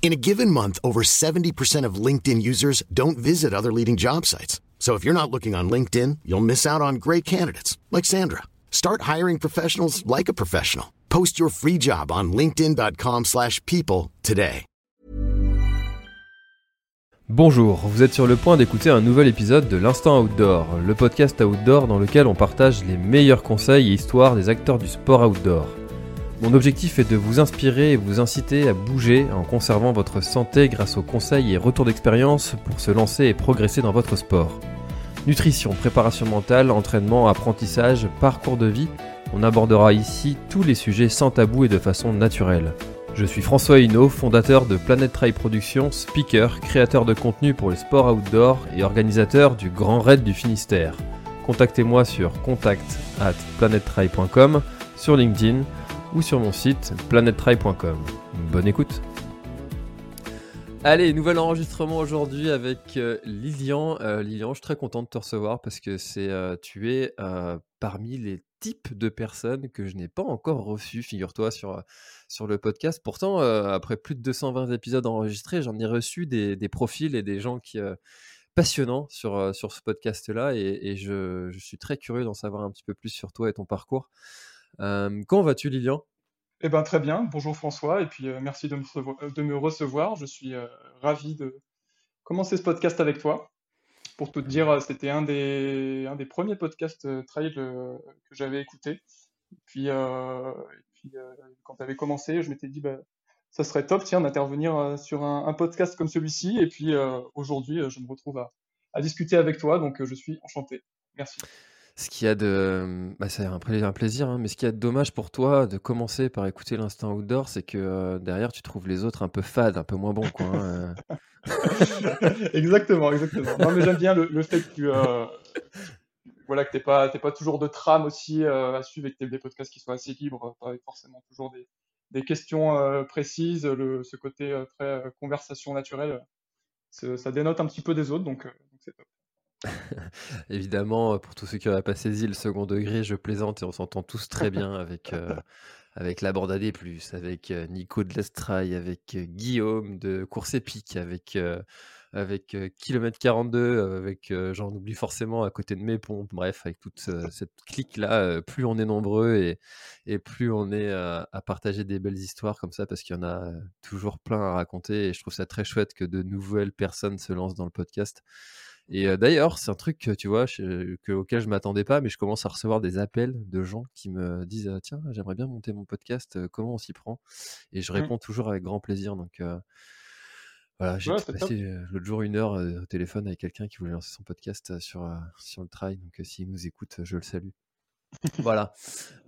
In a given month, over 70% of LinkedIn users don't visit other leading job sites. So if you're not looking on LinkedIn, you'll miss out on great candidates like Sandra. Start hiring professionals like a professional. Post your free job on linkedin.com/people today. Bonjour, vous êtes sur le point d'écouter un nouvel épisode de l'Instant Outdoor, le podcast outdoor dans lequel on partage les meilleurs conseils et histoires des acteurs du sport outdoor. Mon objectif est de vous inspirer et vous inciter à bouger en conservant votre santé grâce aux conseils et retours d'expérience pour se lancer et progresser dans votre sport. Nutrition, préparation mentale, entraînement, apprentissage, parcours de vie, on abordera ici tous les sujets sans tabou et de façon naturelle. Je suis François Hinault, fondateur de Planet Trail Productions, speaker, créateur de contenu pour les sports outdoor et organisateur du Grand Raid du Finistère. Contactez-moi sur contact at sur LinkedIn ou sur mon site planettrail.com. Bonne écoute Allez, nouvel enregistrement aujourd'hui avec euh, Lilian. Euh, Lilian, je suis très content de te recevoir parce que c'est euh, tu es euh, parmi les types de personnes que je n'ai pas encore reçues, figure-toi, sur, sur le podcast. Pourtant, après plus de 220 épisodes enregistrés, j'en ai reçu des, des profils et des gens qui, passionnants sur, sur ce podcast-là et, et je, je suis très curieux d'en savoir un petit peu plus sur toi et ton parcours. Euh, comment vas-tu, Lilian? Eh ben, très bien. Bonjour François, et puis euh, merci de me, recevoir. Je suis euh, ravi de commencer ce podcast avec toi. Pour te dire, c'était un des, un des premiers podcasts trail que j'avais écouté. Puis, quand tu avais commencé, je m'étais dit, bah, ça serait top, tiens, d'intervenir sur un, podcast comme celui-ci. Et puis aujourd'hui, je me retrouve à, à discuter avec toi, donc je suis enchanté. Merci. Ce qu'il y a de. Bah, c'est un, pla- un plaisir, hein, mais ce qu'il y a de dommage pour toi de commencer par écouter l'instant outdoor, c'est que euh, derrière, tu trouves les autres un peu fades, un peu moins bons, quoi. hein, euh. Exactement, exactement. Non, mais j'aime bien le, fait que tu, euh, voilà, que t'aies pas, t'aies pas toujours de trame aussi euh, à suivre et que tu des podcasts qui soient assez libres, pas forcément toujours des, questions précises, ce côté très conversation naturelle, ça dénote un petit peu des autres, donc donc c'est top. Évidemment, pour tous ceux qui n'auraient pas saisi le second degré, je plaisante et on s'entend tous très bien avec, euh, avec la bande avec euh, Nico de l'Estraille, avec euh, Guillaume de Course Épique, avec, euh, avec euh, Kilomètre 42, euh, avec, euh, j'en oublie forcément, à côté de mes pompes, bref, avec toute euh, cette clique-là, euh, plus on est nombreux et, et plus on est euh, à partager des belles histoires comme ça, parce qu'il y en a euh, toujours plein à raconter et je trouve ça très chouette que de nouvelles personnes se lancent dans le podcast. Et d'ailleurs, c'est un truc tu vois, je- que, auquel je m'attendais pas, mais je commence à recevoir des appels de gens qui me disent euh, Tiens, j'aimerais bien monter mon podcast, comment on s'y prend? Et je Mm. réponds toujours avec grand plaisir. Donc euh, voilà, j'ai Ouais, passé l'autre jour une heure euh, au téléphone avec quelqu'un qui voulait lancer son podcast sur, euh, sur le trail. Donc s'il nous écoute, je le salue. Voilà.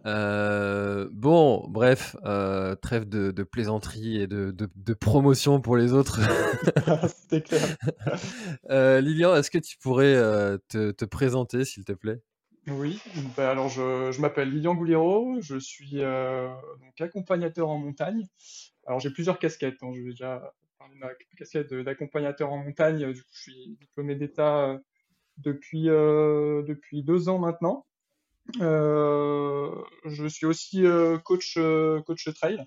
Euh, bon, bref, euh, trêve de, de plaisanterie et de, de- de promotion pour les autres. C'était clair. Euh, Lilian, est-ce que tu pourrais euh, te, te présenter, s'il te plaît? Oui, bah alors je, je m'appelle Lilian Gouliro, je suis euh, donc accompagnateur en montagne. Alors j'ai plusieurs casquettes, hein, je vais déjà parler de ma casquette de- d'accompagnateur en montagne. Du coup, je suis diplômé d'État euh, depuis, euh, depuis deux ans maintenant. Euh, je suis aussi euh, coach, euh, coach trail.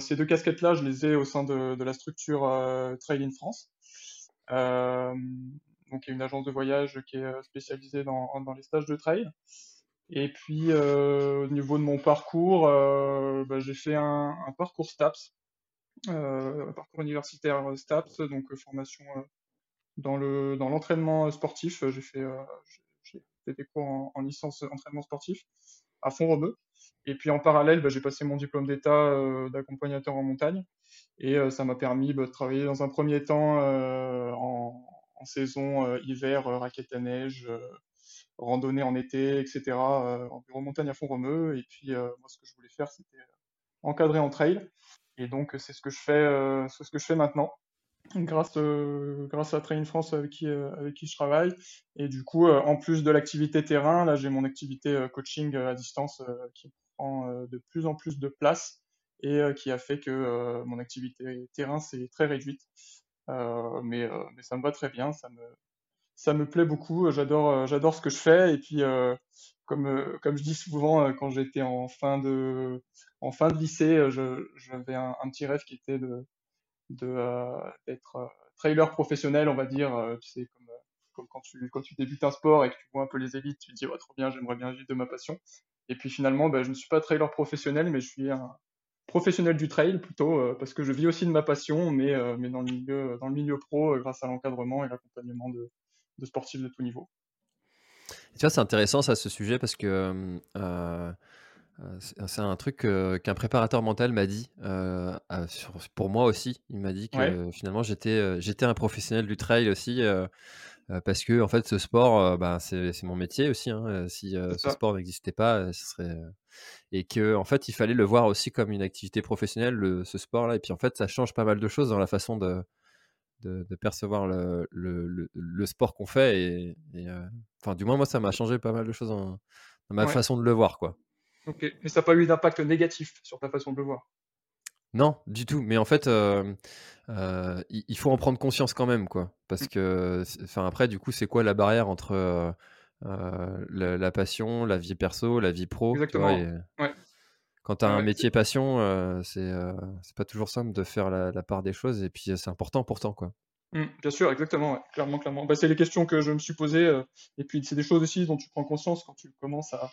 Ces deux casquettes-là, je les ai au sein de, la structure Trail in France. Donc, il y a une agence de voyage qui est spécialisée dans, les stages de trail. Et puis, au niveau de mon parcours, bah, j'ai fait un, parcours STAPS, un parcours universitaire STAPS, donc formation dans le dans l'entraînement sportif. J'ai fait, fait des cours en, en licence entraînement sportif à Font-Romeu. Et puis en parallèle, bah, j'ai passé mon diplôme d'État euh, d'accompagnateur en montagne. Et euh, ça m'a permis bah, de travailler dans un premier temps euh, en, saison hiver, raquette à neige, randonnée en été, etc. en bureau montagne à Font-Romeu. Et puis moi, ce que je voulais faire, c'était encadrer en trail. Et donc, c'est ce ce que je fais maintenant grâce, grâce à Train France avec qui, avec qui je travaille. Et du coup, en plus de l'activité terrain, là, j'ai mon activité coaching à distance qui prend de plus en plus de place et qui a fait que mon activité terrain s'est très réduite. mais, mais ça me va très bien, ça me, ça me plaît beaucoup. J'adore, j'adore ce que je fais. Et puis, comme, comme je dis souvent, quand j'étais en fin de, en fin de lycée, j'avais un, petit rêve qui était de, euh, d'être euh, trailer professionnel, on va dire. Euh, sais, comme, quand, tu, quand tu débutes un sport et que tu vois un peu les élites, tu te dis, oh, trop bien, j'aimerais bien vivre de ma passion. Et puis finalement, bah, je ne suis pas trailer professionnel, mais je suis un professionnel du trail plutôt, parce que je vis aussi de ma passion, mais, mais dans, le milieu, dans le milieu pro, grâce à l'encadrement et l'accompagnement de, de, sportifs de tout niveau. Tu vois, c'est intéressant ça, ce sujet, parce que euh, c'est un truc qu'un préparateur mental m'a dit pour moi aussi. Il m'a dit que finalement j'étais j'étais un professionnel du trail aussi parce que en fait ce sport bah, c'est mon métier aussi. Hein, si ce sport n'existait pas, ce serait et que en fait il fallait le voir aussi comme une activité professionnelle ce sport là. Et puis en fait ça change pas mal de choses dans la façon de de, percevoir le, le, le, sport qu'on fait et, enfin du moins moi ça m'a changé pas mal de choses dans, ma façon de le voir quoi. Ok, mais ça n'a pas eu d'impact négatif sur ta façon de le voir. Non, du tout. Mais en fait, euh, euh, il faut en prendre conscience quand même, quoi. Parce mm. que, enfin, après, du coup, c'est quoi la barrière entre euh, la, passion, la vie perso, la vie pro Exactement. Quand tu as un métier passion, c'est c'est pas toujours simple de faire la, part des choses. Et puis, c'est important pourtant, quoi. Mm, bien sûr, exactement, clairement, clairement. Bah, c'est les questions que je me suis posées. et puis, c'est des choses aussi dont tu prends conscience quand tu commences à,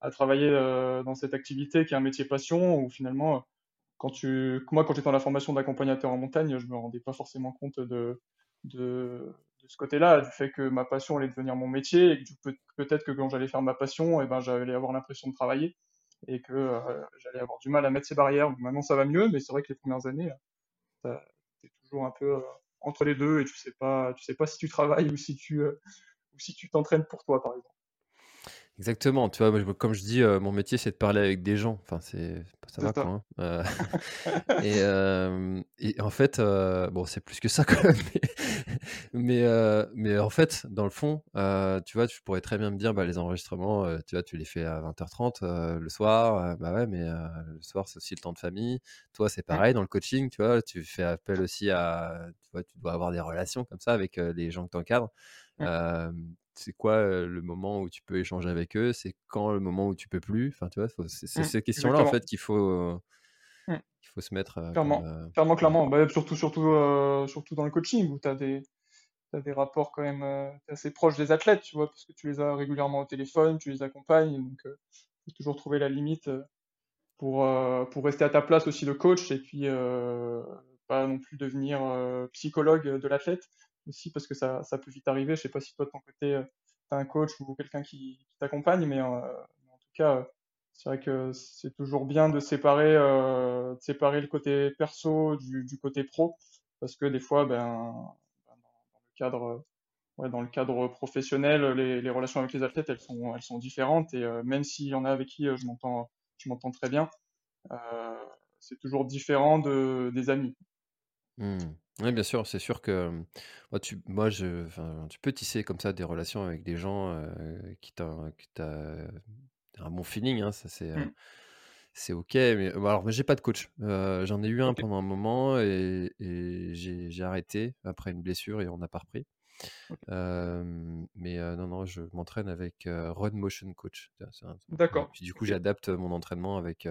à travailler euh, dans cette activité qui est un métier passion où finalement, quand tu, moi, quand j'étais dans la formation d'accompagnateur en montagne, je me rendais pas forcément compte de, de, ce côté-là, du fait que ma passion allait devenir mon métier et que peut-être que quand j'allais faire ma passion, et eh ben, j'allais avoir l'impression de travailler et que euh, j'allais avoir du mal à mettre ces barrières. maintenant, ça va mieux, mais c'est vrai que les premières années, tu es toujours un peu euh, entre les deux et tu sais pas, tu sais pas si tu travailles ou si tu, ou si tu t'entraînes pour toi, par exemple. Exactement, tu vois, comme je dis, euh, mon métier c'est de parler avec des gens. Enfin, c'est ça va quoi. Hein. Euh, et, et, en fait, euh, bon, c'est plus que ça quand même. Mais, mais, en fait, dans le fond, tu vois, tu pourrais très bien me dire, bah, les enregistrements, tu vois, tu les fais à 20h30 le soir. bah ouais, mais le soir c'est aussi le temps de famille. Toi, c'est pareil dans le coaching, tu vois, tu fais appel aussi à, tu vois, tu dois avoir des relations comme ça avec les gens que tu encadres c'est quoi le moment où tu peux échanger avec eux? C'est quand le moment où tu peux plus? Enfin, tu vois, c'est mmh, ces questions-là en fait qu'il faut, mmh. qu'il faut se mettre. clairement, clairement, clairement. Bah, surtout, surtout, surtout dans le coaching où tu as des, as des rapports quand même assez proches des athlètes, tu vois, parce que tu les as régulièrement au téléphone, tu les accompagnes, donc il faut toujours trouver la limite pour, pour rester à ta place aussi le coach et puis pas non plus devenir psychologue de l'athlète aussi parce que ça, ça, peut vite arriver. Je sais pas si toi de ton côté, euh, tu as un coach ou quelqu'un qui, t'accompagne, mais, euh, en tout cas, euh, c'est vrai que c'est toujours bien de séparer, de séparer le côté perso du, du, côté pro, parce que des fois, ben, ben dans, le cadre, ouais, dans le cadre professionnel, les, les, relations avec les athlètes, elles sont, elles sont différentes, et même s'il y en a avec qui je m'entends, je m'entends très bien, c'est toujours différent de, des amis. Mmh. Oui, bien sûr, c'est sûr que moi, tu, moi je, tu peux tisser comme ça des relations avec des gens qui t'ont un bon feeling, hein, ça c'est mmh. c'est ok. Mais alors, mais j'ai pas de coach. j'en ai eu un pendant un moment et, j'ai arrêté après une blessure et on n'a pas repris. mais non, non, je m'entraîne avec Run Motion Coach. D'accord. Puis du coup, j'adapte mon entraînement avec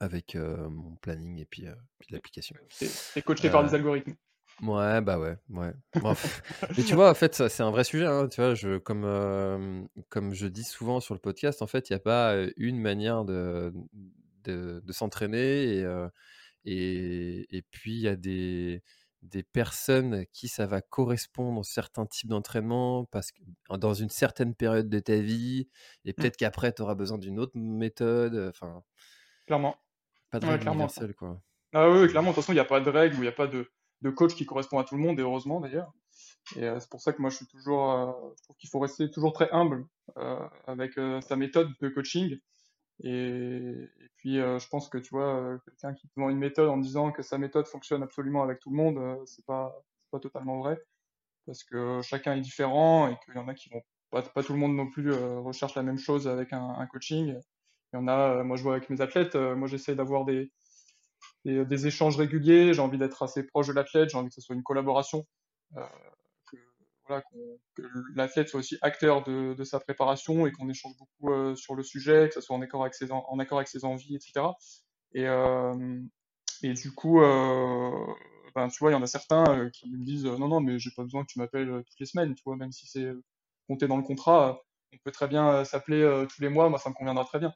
avec mon planning et puis, puis l'application. C'est coaché par des algorithmes. Ouais, bah ouais, ouais. mais tu vois, en fait, c'est un vrai sujet. Hein, tu vois, je, comme, comme je dis souvent sur le podcast, en fait, il n'y a pas une manière de, de, s'entraîner et, et, et, puis il y a des, des personnes qui ça va correspondre certains types d'entraînement parce que dans une certaine période de ta vie et mmh. peut-être qu'après tu auras besoin d'une autre méthode. Enfin, Clairement. Pas de règle quoi. Ah oui, clairement. De toute façon, il n'y a pas de règle ou il n'y a pas de, de, coach qui correspond à tout le monde, et heureusement d'ailleurs. Et euh, c'est pour ça que moi, je suis toujours, euh, je trouve qu'il faut rester toujours très humble euh, avec sa méthode de coaching. Et, puis, je pense que tu vois, quelqu'un qui te vend une méthode en disant que sa méthode fonctionne absolument avec tout le monde, c'est pas, pas totalement vrai. Parce que chacun est différent et qu'il y en a qui vont pas, pas tout le monde non plus recherche la même chose avec un, coaching. Il y en a, moi je vois avec mes athlètes, moi j'essaie d'avoir des, des, échanges réguliers, j'ai envie d'être assez proche de l'athlète, j'ai envie que ce soit une collaboration, que, voilà, que l'athlète soit aussi acteur de, de, sa préparation et qu'on échange beaucoup sur le sujet, que ce soit en accord avec ses, en accord avec ses envies, etc. Et, et du coup, ben, tu vois, il y en a certains qui me disent non, non, mais j'ai pas besoin que tu m'appelles toutes les semaines, tu vois, même si c'est compté dans le contrat, on peut très bien s'appeler tous les mois, moi ça me conviendra très bien.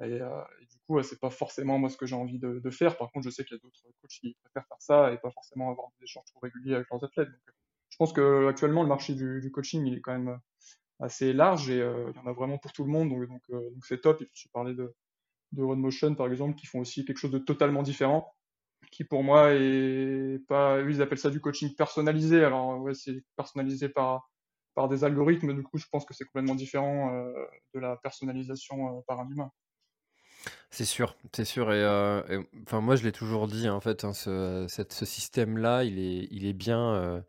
Et, du coup, c'est pas forcément moi ce que j'ai envie de, faire. Par contre, je sais qu'il y a d'autres coachs qui préfèrent faire ça et pas forcément avoir des échanges trop réguliers avec leurs athlètes. Donc, je pense que actuellement le marché du, coaching il est quand même assez large et il y en a vraiment pour tout le monde. Donc, donc, c'est top. Et puis tu parlais de, de Motion par exemple qui font aussi quelque chose de totalement différent qui pour moi est pas eux ils appellent ça du coaching personnalisé alors ouais c'est personnalisé par par des algorithmes du coup je pense que c'est complètement différent de la personnalisation par un humain c'est sûr, c'est sûr. Et, enfin, moi, je l'ai toujours dit, hein, en fait, hein, ce, ce système-là, il est, il est bien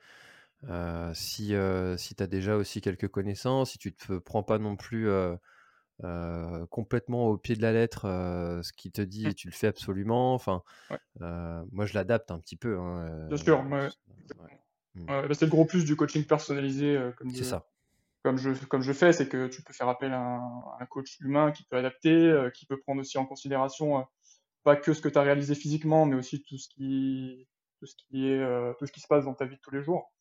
si, si tu as déjà aussi quelques connaissances, si tu ne te prends pas non plus complètement au pied de la lettre ce qu'il te dit mmh. tu le fais absolument. Enfin, moi, je l'adapte un petit peu. Hein, bien sûr, mmh. bah, c'est le gros plus du coaching personnalisé, comme ça comme je, comme je fais, c'est que tu peux faire appel à un, coach humain qui peut adapter, euh, qui peut prendre aussi en considération euh, pas que ce que tu as réalisé physiquement, mais aussi tout ce qui, tout ce qui est, euh, tout ce qui se passe dans ta vie de tous les jours.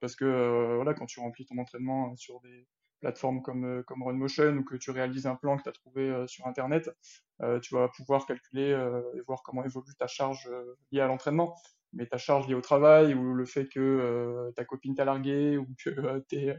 parce que voilà, quand tu remplis ton entraînement sur des plateformes comme, comme Runmotion ou que tu réalises un plan que tu as trouvé sur Internet, tu vas pouvoir calculer et voir comment évolue ta charge liée à l'entraînement mais ta charge liée au travail ou le fait que euh, ta copine t'a largué ou que euh, tu es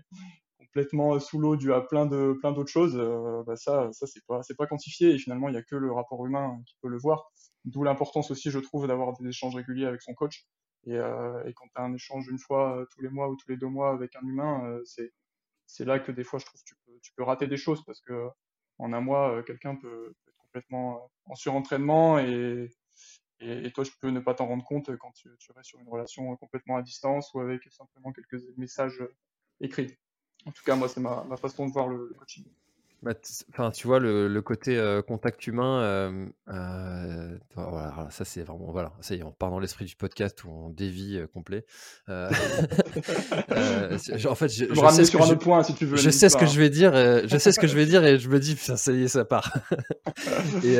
complètement sous l'eau dû à plein de plein d'autres choses, euh, bah ça ça c'est pas c'est pas quantifié et finalement il y a que le rapport humain qui peut le voir. D'où l'importance aussi je trouve d'avoir des échanges réguliers avec son coach et, et quand tu as un échange une fois tous les mois ou tous les deux mois avec un humain, c'est c'est là que des fois je trouve tu peux tu peux rater des choses parce que en un mois quelqu'un peut, peut, être complètement en surentraînement et et, toi, je peux ne pas t'en rendre compte quand tu, tu restes sur une relation complètement à distance ou avec simplement quelques messages écrits. En tout cas, moi, c'est ma, façon de voir le coaching. Bah, enfin, tu vois, le, côté euh, contact humain, euh, euh, voilà, ça c'est vraiment, voilà, ça y est, on part dans l'esprit du podcast où on dévie complet. en fait, je, je sais sur un autre point si tu veux. Je sais ce que je vais dire, je sais ce que je vais dire et je me dis, ça y est, ça part. et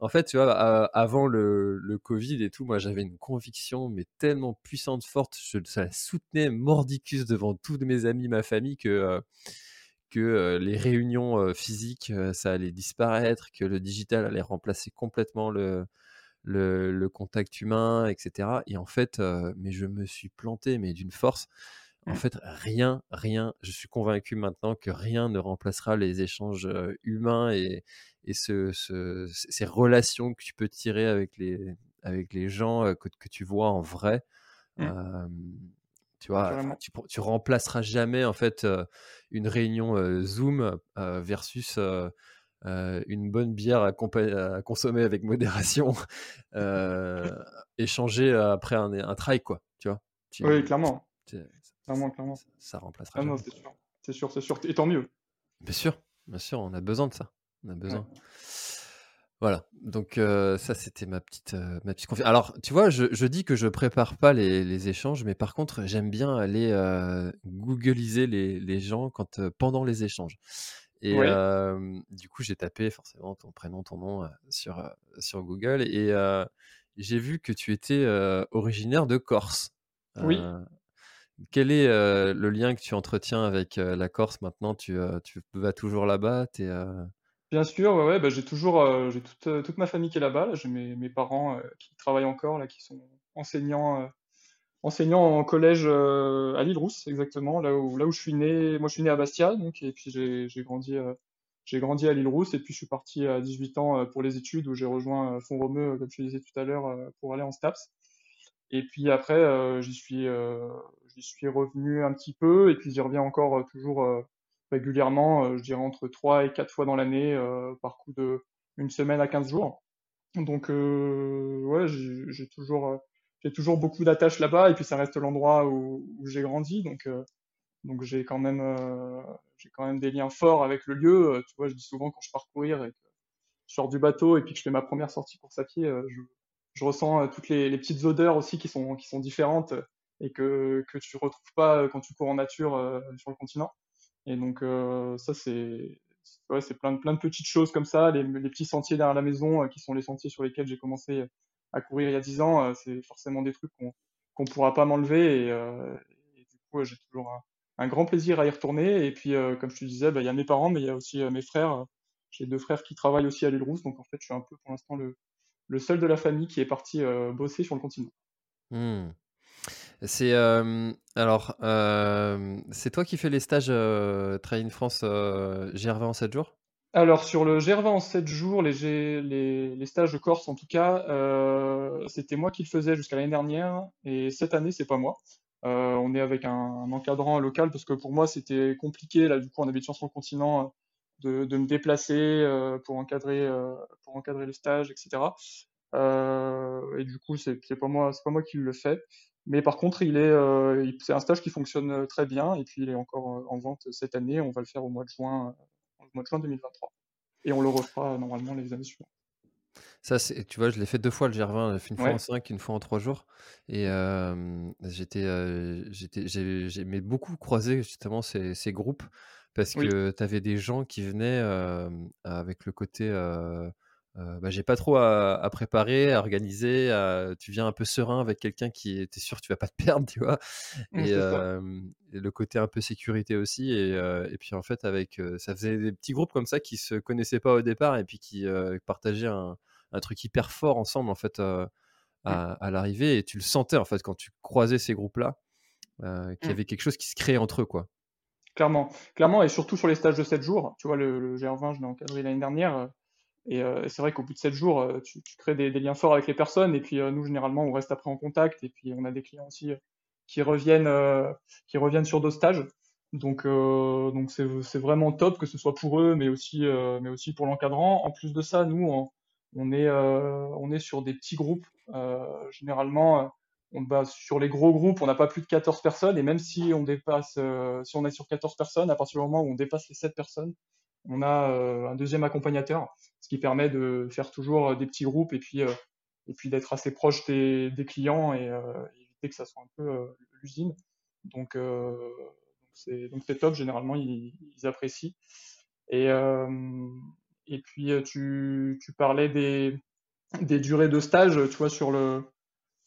en fait, tu vois, avant le, le Covid et tout, moi j'avais une conviction, mais tellement puissante, forte, je, ça la soutenais mordicus devant tous mes amis, ma famille, que que les réunions physiques, ça allait disparaître, que le digital allait remplacer complètement le, le, contact humain, etc. Et en fait, mais je me suis planté, mais d'une force. En mmh. fait, rien, rien, je suis convaincu maintenant que rien ne remplacera les échanges humains et, et ce, ces relations que tu peux tirer avec les, avec les gens que, que tu vois en vrai. Mmh. Tu vois, tu, remplaceras jamais en fait une réunion Zoom versus une bonne bière à, consommer avec modération, échanger après un, un trail, quoi. Tu vois? oui, clairement. Clairement, clairement. Ça, remplacera. Ah c'est sûr, c'est sûr, Et tant mieux. Bien sûr, bien sûr, on a besoin de ça. On a besoin. Voilà, donc euh, ça c'était ma petite, euh, ma petite confiance. Alors, tu vois, je, je dis que je prépare pas les, les échanges, mais par contre, j'aime bien aller euh, googliser les, les gens quand, pendant les échanges. Et du coup, j'ai tapé forcément ton prénom, ton nom sur, sur Google et j'ai vu que tu étais originaire de Corse. Oui. quel est le lien que tu entretiens avec la Corse maintenant? Tu, tu vas toujours là-bas? T'es, Bien sûr, ouais, ouais, bah, j'ai toujours, euh, j'ai toute, euh, toute ma famille qui est là-bas. J'ai mes, mes parents euh, qui travaillent encore, là, qui sont enseignants, enseignants en collège à l'Île-Rousse, exactement, là où, là où je suis né. Moi, je suis né à Bastia, donc, et puis j'ai, j'ai grandi, j'ai grandi à l'Île-Rousse, et puis je suis parti à 18 ans pour les études, où j'ai rejoint Font-Romeu, comme je disais tout à l'heure, pour aller en STAPS. Et puis après, j'y suis, j'y suis revenu un petit peu, et puis j'y reviens encore toujours régulièrement, je dirais entre 3 et 4 fois dans l'année, par coup de une semaine à 15 jours. Donc ouais, j'ai toujours j'ai toujours beaucoup d'attaches là-bas et puis ça reste l'endroit où, j'ai grandi donc donc j'ai quand même quand même des liens forts avec le lieu. tu vois, je dis souvent quand je pars courir et que je sors du bateau et puis que je fais ma première sortie pour à pied, je, ressens toutes les, les, petites odeurs aussi qui sont qui sont différentes et que que tu retrouves pas quand tu cours en nature sur le continent. Et donc ça c'est ouais, plein plein de petites choses comme ça, les, petits sentiers derrière la maison qui sont les sentiers sur lesquels j'ai commencé à courir il y a 10 ans, c'est forcément des trucs qu'on qu'on pourra pas m'enlever et, du coup j'ai toujours un, un, grand plaisir à y retourner. Et puis comme je te disais, bah, il y a mes parents, mais il y a aussi mes frères. J'ai deux frères qui travaillent aussi à l'île Rousse, donc en fait je suis un peu pour l'instant le, le seul de la famille qui est parti bosser sur le continent. Mmh. C'est euh, alors, euh, c'est toi qui fais les stages euh, Train France euh, GR20 en 7 jours? Alors, sur le GR20 en 7 jours, les, les, stages de Corse en tout cas, c'était moi qui le faisais jusqu'à l'année dernière, et cette année, c'est pas moi. on est avec un, encadrant local parce que pour moi, c'était compliqué, là, du coup, en habitant sur le continent, de, de me déplacer pour, encadrer, pour encadrer les stages, etc. et du coup, c'est pas moi, c'est pas moi qui le fais. Mais par contre, il est, euh, c'est un stage qui fonctionne euh, très bien et puis il est encore euh, en vente cette année. On va le faire au mois de juin, au mois de juin 2023. Et on le refera normalement les années suivantes. Ça, c'est, tu vois, je l'ai fait deux fois le GR20, une fois en 5, une fois en 3 jours. Et euh, j'étais, j'étais, j'aimais beaucoup croiser justement ces, ces groupes parce que tu avais des gens qui venaient avec le côté euh, bah, j'ai pas trop à, préparer, à organiser. tu viens un peu serein avec quelqu'un qui était sûr que tu vas pas te perdre, tu vois? Mmh, et, le côté un peu sécurité aussi. Et, et puis en fait, avec ça faisait des petits groupes comme ça qui se connaissaient pas au départ et puis qui partageaient un, un, truc hyper fort ensemble en fait à, mmh. à l'arrivée. Et tu le sentais en fait quand tu croisais ces groupes-là, qu'il y mmh. avait quelque chose qui se créait entre eux, quoi. Clairement, clairement, et surtout sur les stages de 7 jours. Tu vois, le, le GR20, je l'ai encadré l'année dernière et c'est vrai qu'au bout de 7 jours, euh, tu, crées des, liens forts avec les personnes. Et puis euh, nous, généralement, on reste après en contact. Et puis on a des clients aussi qui reviennent, qui reviennent sur deux stages. Donc c'est vraiment top que ce soit pour eux, mais aussi pour l'encadrant. En plus de ça, nous on, est sur des petits groupes. généralement, sur les gros groupes, on n'a pas plus de 14 personnes. Et même si on dépasse, si on est sur 14 personnes, à partir du moment où on dépasse les 7 personnes, on a un deuxième accompagnateur ce qui permet de faire toujours euh, des petits groupes et puis, euh, et puis d'être assez proche des, clients et euh, éviter que ça soit un peu l'usine. Donc, c'est donc c'est top, généralement ils, apprécient. Et, puis tu, parlais des, des durées de stage, tu vois, sur le,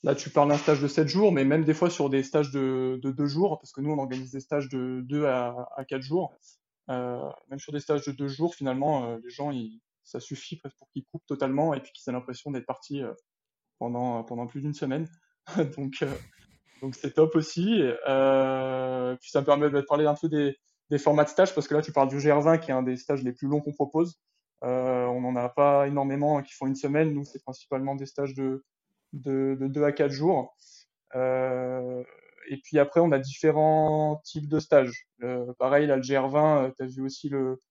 Là, tu parles d'un stage de 7 jours, mais même des fois sur des stages de, de 2 jours, parce que nous, on organise des stages de 2 à, à 4 jours. Euh, même sur des stages de 2 jours, finalement, euh, les gens, ils, ça suffit presque pour qu'ils coupent totalement et puis qu'ils aient l'impression d'être partis euh, pendant, pendant plus d'une semaine. donc, donc c'est top aussi. Euh, puis ça me permet de parler un peu des, des formats de stage parce que là, tu parles du GR20 qui est un des stages les plus longs qu'on propose. Euh, on n'en a pas énormément qui font une semaine. Nous, c'est principalement des stages de, de, de 2 à 4 jours. Euh, et puis après, on a différents types de stages. Euh, pareil, là, le GR20, tu as vu aussi le,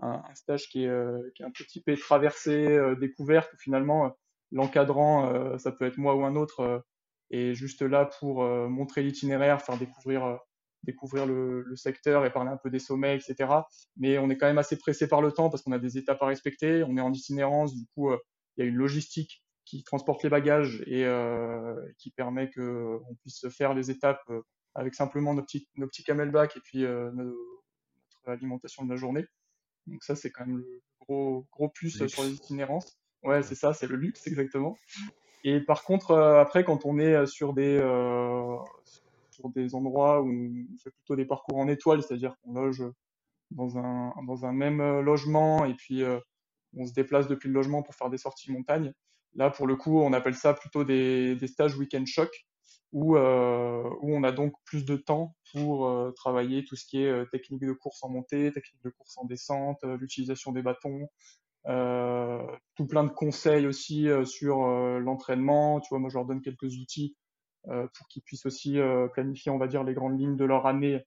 un, stage qui est, euh, qui est un peu typé traversée, euh, découverte, où finalement l'encadrant, ça peut être moi ou un autre, est juste là pour montrer l'itinéraire, faire découvrir découvrir le, secteur et parler un peu des sommets, etc. Mais on est quand même assez pressé par le temps parce qu'on a des étapes à respecter, on est en itinérance, du coup, il y a une logistique qui transporte les bagages et euh, qui permet que on puisse faire les étapes avec simplement nos petits, nos petits camelbacks et puis euh, notre alimentation de la journée. Donc ça, c'est quand même le gros, gros plus sur les itinérances. Ouais, c'est ça, c'est le luxe, exactement. Et par contre, euh, après, quand on est sur des, euh, sur des endroits où on fait plutôt des parcours en étoile, c'est-à-dire qu'on loge dans un, dans un même logement et puis euh, on se déplace depuis le logement pour faire des sorties montagne. Là, pour le coup, on appelle ça plutôt des, stages week-end choc où, euh, où on a donc plus de temps pour euh, travailler tout ce qui est euh, technique de course en montée, technique de course en descente, l'utilisation des bâtons, tout plein de conseils aussi sur l'entraînement. Tu vois, moi, je leur donne quelques outils pour qu'ils puissent aussi planifier, on va dire, les grandes lignes de leur année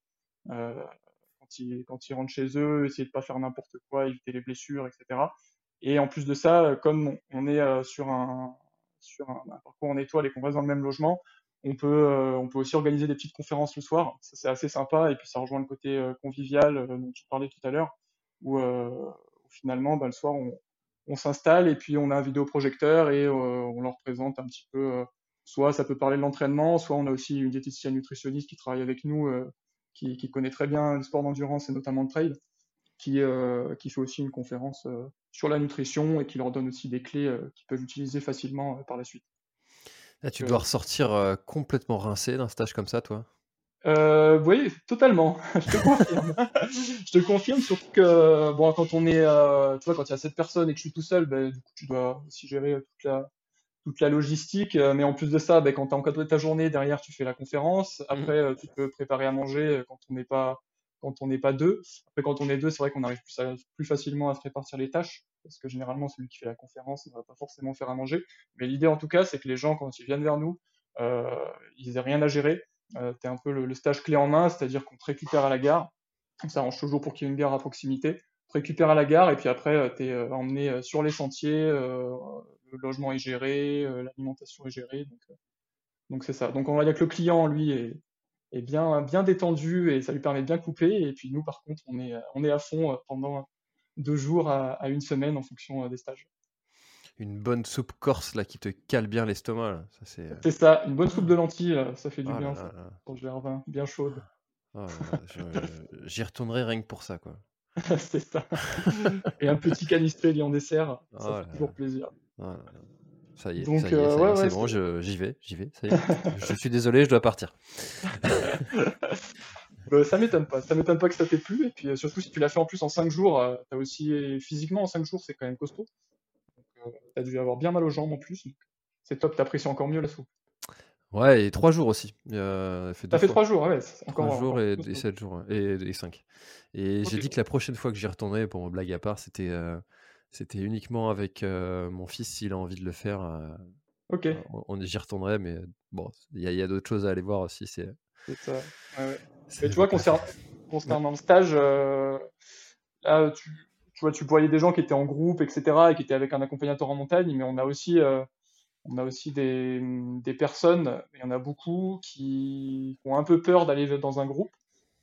quand ils, quand ils rentrent chez eux, essayer de pas faire n'importe quoi, éviter les blessures, etc. Et en plus de ça, comme on est sur un, sur un, parcours en étoile et qu'on reste dans le même logement, on peut, on peut aussi organiser des petites conférences le soir. Ça, c'est assez sympa. Et puis, ça rejoint le côté convivial dont tu parlais tout à l'heure, où, finalement, bah, le soir, on, s'installe et puis on a un vidéoprojecteur et on leur présente un petit peu soit ça peut parler de l'entraînement, soit on a aussi une diététicienne nutritionniste qui travaille avec nous, euh, qui, connaît très bien le sport d'endurance et notamment le trail, qui, euh, qui fait aussi une conférence euh, sur la nutrition et qui leur donne aussi des clés qu'ils peuvent utiliser facilement par la suite. Là, tu dois ressortir complètement rincé d'un stage comme ça, toi? Oui, totalement. je te confirme. je te confirme, surtout que bon, quand on est, tu vois, quand il y a sept personnes et que je suis tout seul, ben, du coup, tu dois aussi gérer toute la, toute la logistique. Euh, mais en plus de ça, ben, quand tu as encadré ta journée, derrière, tu fais la conférence. Après, mmh. euh, tu peux préparer à manger euh, quand on n'est pas quand on n'est pas deux. Après, quand on est deux, c'est vrai qu'on arrive plus, facilement à se répartir les tâches, parce que généralement, celui qui fait la conférence ne va pas forcément faire à manger. Mais l'idée, en tout cas, c'est que les gens, quand ils viennent vers nous, euh, ils n'aient rien à gérer. Euh, tu es un peu le, stage clé en main, c'est-à-dire qu'on te récupère à la gare. Ça arrange toujours pour qu'il y ait une gare à proximité. On te récupère à la gare, et puis après, tu es emmené sur les sentiers, le logement est géré, euh, l'alimentation est gérée. Euh, donc c'est ça. Donc on va dire que le client, lui, est, est bien, bien détendu et ça lui permet de bien couper. Et puis nous, par contre, on est, on est à fond euh, pendant deux jours à, une semaine en fonction des stages. Une bonne soupe corse là qui te cale bien l'estomac. C'est ça, une bonne soupe de lentilles, ça fait du ah bien pour le vin, bien chaude. Ah j'y retournerai rien que pour ça, quoi. c'est ça. Et un petit canistré en dessert, ça oh fait toujours plaisir. Ça y est, c'est bon, j'y vais, j'y vais, ça y est. je suis désolé, je dois partir. bah, ça m'étonne pas, ça m'étonne pas que ça t'ait plu, et puis euh, surtout si tu l'as fait en plus en 5 jours, euh, as aussi, physiquement en 5 jours, c'est quand même costaud. Donc, euh, t'as dû avoir bien mal aux jambes en plus, c'est top, t'apprécies encore mieux la soupe. Ouais, et 3 jours aussi. Euh, T'as fait 3 jours, ouais, encore 3 jours et, 7 jours, et, 5. Et j'ai dit que la prochaine fois que j'y retournerai, pour blague à part, c'était c'était uniquement avec mon fils s'il a envie de le faire. ok. On, j'y retournerait, mais bon, il y a, d'autres choses à aller voir aussi. C'est ça. Ouais, Mais tu vois, concernant, concernant le stage, là, tu, tu, vois, tu voyais des gens qui étaient en groupe, etc., et qui étaient avec un accompagnateur en montagne, mais on a aussi, on a aussi des, des personnes, il y en a beaucoup, qui ont un peu peur d'aller dans un groupe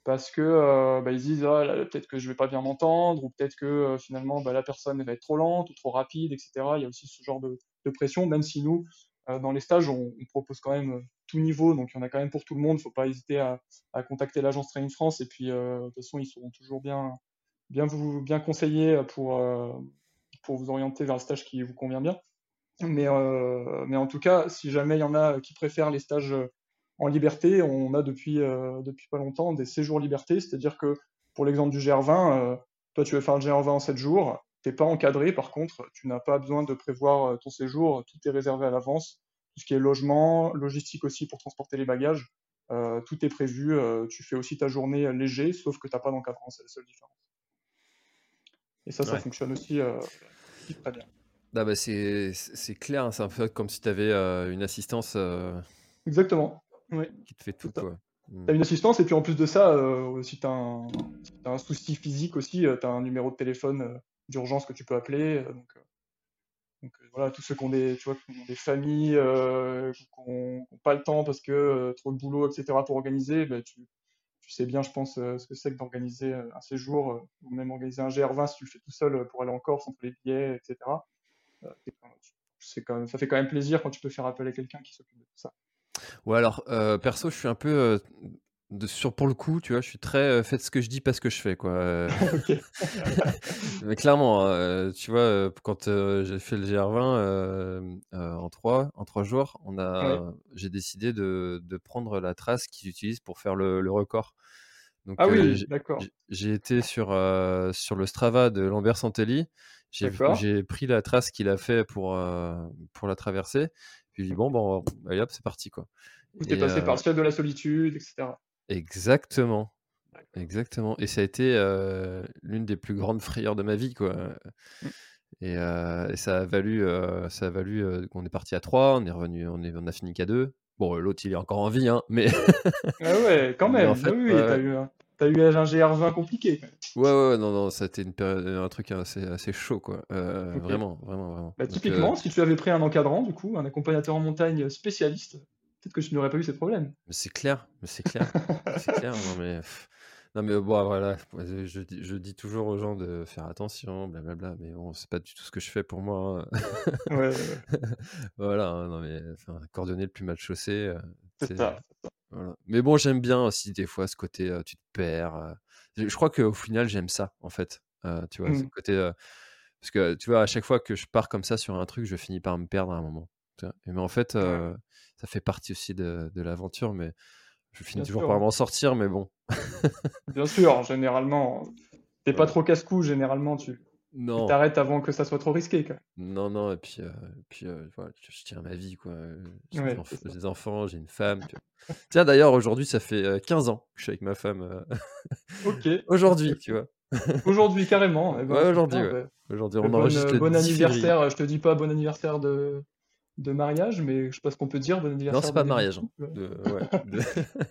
parce que euh, bah, ils disent ah, peut-être que je vais pas bien m'entendre ou peut-être que euh, finalement bah, la personne va être trop lente ou trop rapide, etc. Il y a aussi ce genre de, pression, même si nous euh, dans les stages on, propose quand même tout niveau, donc il y en a quand même pour tout le monde. Il faut pas hésiter à, contacter l'agence Training France et puis de toute façon ils seront toujours bien bien vous bien conseillés pour pour vous orienter vers le stage qui vous convient bien. Mais mais en tout cas, si jamais il y en a qui préfèrent les stages en liberté, on a depuis, euh, depuis pas longtemps des séjours liberté, c'est-à-dire que pour l'exemple du GR20, euh, toi tu veux faire le GR20 en 7 jours, tu n'es pas encadré, par contre, tu n'as pas besoin de prévoir euh, ton séjour, tout est réservé à l'avance, tout ce qui est logement, logistique aussi pour transporter les bagages, tout est prévu, tu fais aussi ta journée léger, sauf que tu n'as pas d'encadrement, c'est la seule différence. Et ça, ça fonctionne aussi très bien. Ah bah c'est clair, hein, c'est un peu comme si tu avais une assistance. Exactement. Qui te fait tout, quoi. Mmh. T'as une assistance, et puis en plus de ça, euh, si t'as un, un, souci physique aussi, euh, t'as un numéro de téléphone euh, d'urgence que tu peux appeler. donc, donc voilà, tous ceux qui ont des, tu vois, qui ont des familles, qui n'ont pas le temps parce que trop de boulot, etc. pour organiser, bah, tu, tu, sais bien, je pense, ce que c'est que d'organiser un séjour, ou même organiser un GR20 si tu le fais tout seul pour aller en Corse, entre les billets, etc. c'est quand même, ça fait quand même plaisir quand tu peux faire appel à quelqu'un qui s'occupe de tout ça. Ouais, alors, euh, perso, je suis un peu. Euh, de, sur, pour le coup, tu vois, je suis très euh, faites ce que je dis, pas ce que je fais, quoi. Mais clairement, tu vois, quand j'ai fait le GR20 en trois en trois jours, on a, j'ai décidé de, de prendre la trace qu'ils utilisent pour faire le, le record. Donc, Ah oui, d'accord. j'ai été sur, sur le Strava de Lambert Santelli. J'ai j'ai pris la trace qu'il a fait pour, pour la traversée. Puis bon, bon, allez hop, c'est parti quoi. Vous êtes passé par le ciel de la solitude, etc. Exactement. Exactement. Et ça a été euh, l'une des plus grandes frayeurs de ma vie, quoi. Mmh. Et, euh, et, ça a valu, euh, ça a valu qu'on est parti à 3, on est revenu, on, est, on a fini qu'à 2. Bon, l'autre il est encore en vie, hein, mais. ah ouais, quand même. En fait, oui, t'as eu un, T'as eu un GR20 compliqué. Ouais, ouais, non, non, ça a été une période, un truc assez, assez chaud, quoi. Euh, Vraiment, vraiment, vraiment. Bah, typiquement, euh, si tu avais pris un encadrant, du coup, un accompagnateur en montagne spécialiste, peut-être que tu n'aurais pas eu ces problèmes. Mais c'est clair, mais c'est clair, c'est clair. Non, mais, non, mais bon, voilà, je, je, dis toujours aux gens de faire attention, blablabla, mais bon, c'est pas du tout ce que je fais pour moi. Hein. ouais, voilà, hein, non, mais enfin, le plus mal chaussé. Euh, c'est ça. Mais bon, j'aime bien aussi des fois ce côté, tu te perds. Je crois qu'au final, j'aime ça, en fait. tu vois, ce mmh. côté. parce que, tu vois, à chaque fois que je pars comme ça sur un truc, je finis par me perdre à un moment. mais en fait, ça fait partie aussi de, l'aventure, mais je finis toujours par m'en sortir, mais bon. bien sûr, généralement, t'es pas trop casse-cou, généralement, tu, non. T'arrêtes avant que ça soit trop risqué. Quoi. Non, non, et puis, euh, puis euh, voilà, je tiens ma vie. quoi. J'ai des, enfants, j'ai une femme. Tiens, d'ailleurs, aujourd'hui, ça fait 15 euh, ans que je suis avec ma femme. ok. aujourd'hui, tu vois. aujourd'hui, carrément. Eh ben, ouais, aujourd'hui. Ouais. Aujourd'hui, on bon, bon anniversaire. Je te dis pas bon anniversaire de, de mariage, mais je sais pas ce qu'on peut dire bon anniversaire. Non, c'est pas de mariage. Hein. ouais,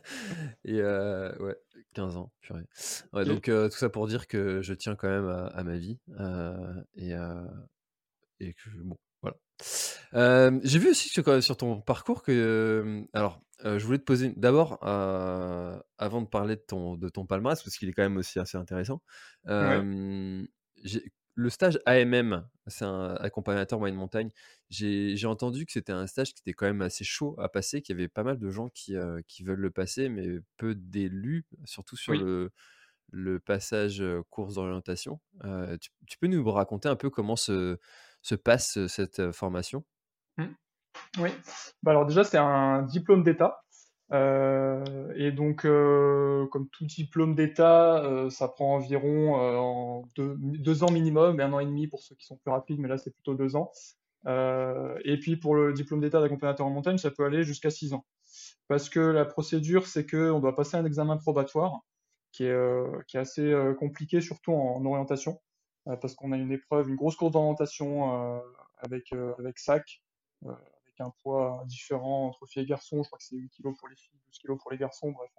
Et ouais, 15 ans, purée. Ouais, donc tout ça pour dire que je tiens quand même à, ma vie. et, et que, bon, voilà. J'ai vu aussi sur, sur ton parcours que. alors, je voulais te poser d'abord, avant de parler de ton, de ton palmarès, parce qu'il est quand même aussi assez intéressant. Le stage AMM, c'est un accompagnateur moyenne montagne. J'ai entendu que c'était un stage qui était quand même assez chaud à passer, qu'il y avait pas mal de gens qui, qui veulent le passer, mais peu d'élus, surtout sur le, le, passage course d'orientation. tu, peux nous raconter un peu comment se, se passe cette formation? Mmh. Oui, bah alors déjà c'est un diplôme d'État. Euh, et donc, euh, comme tout diplôme d'État, euh, ça prend environ deux, ans minimum un an et demi pour ceux qui sont plus rapides, mais là c'est plutôt deux ans. et puis pour le diplôme d'État d'accompagnateur en montagne, ça peut aller jusqu'à six ans. Parce que la procédure, c'est qu'on doit passer un examen probatoire qui est, assez compliqué, surtout en, orientation, parce qu'on a une épreuve, une grosse course d'orientation avec SAC un poids différent entre filles et garçons. Je crois que c'est 8 kg pour les filles, 12 kg pour les garçons. Bref,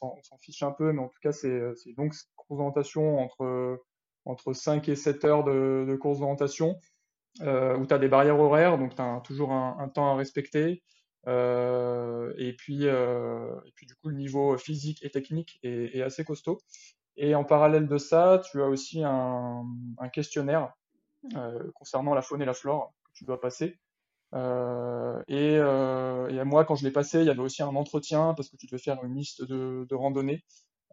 on, s'en fiche un peu, mais en tout cas, c'est donc cette course d'orientation entre, entre 5 et 7 heures de, de course d'orientation euh, où tu as des barrières horaires, donc tu as toujours un, temps à respecter. Euh, et, puis, euh, et puis, du coup, le niveau physique et technique est, assez costaud. Et en parallèle de ça, tu as aussi un, un questionnaire concernant la faune et la flore que tu dois passer. Euh, et, euh, et, moi, quand je l'ai passé, il y avait aussi un entretien parce que tu devais faire une liste de, randonnées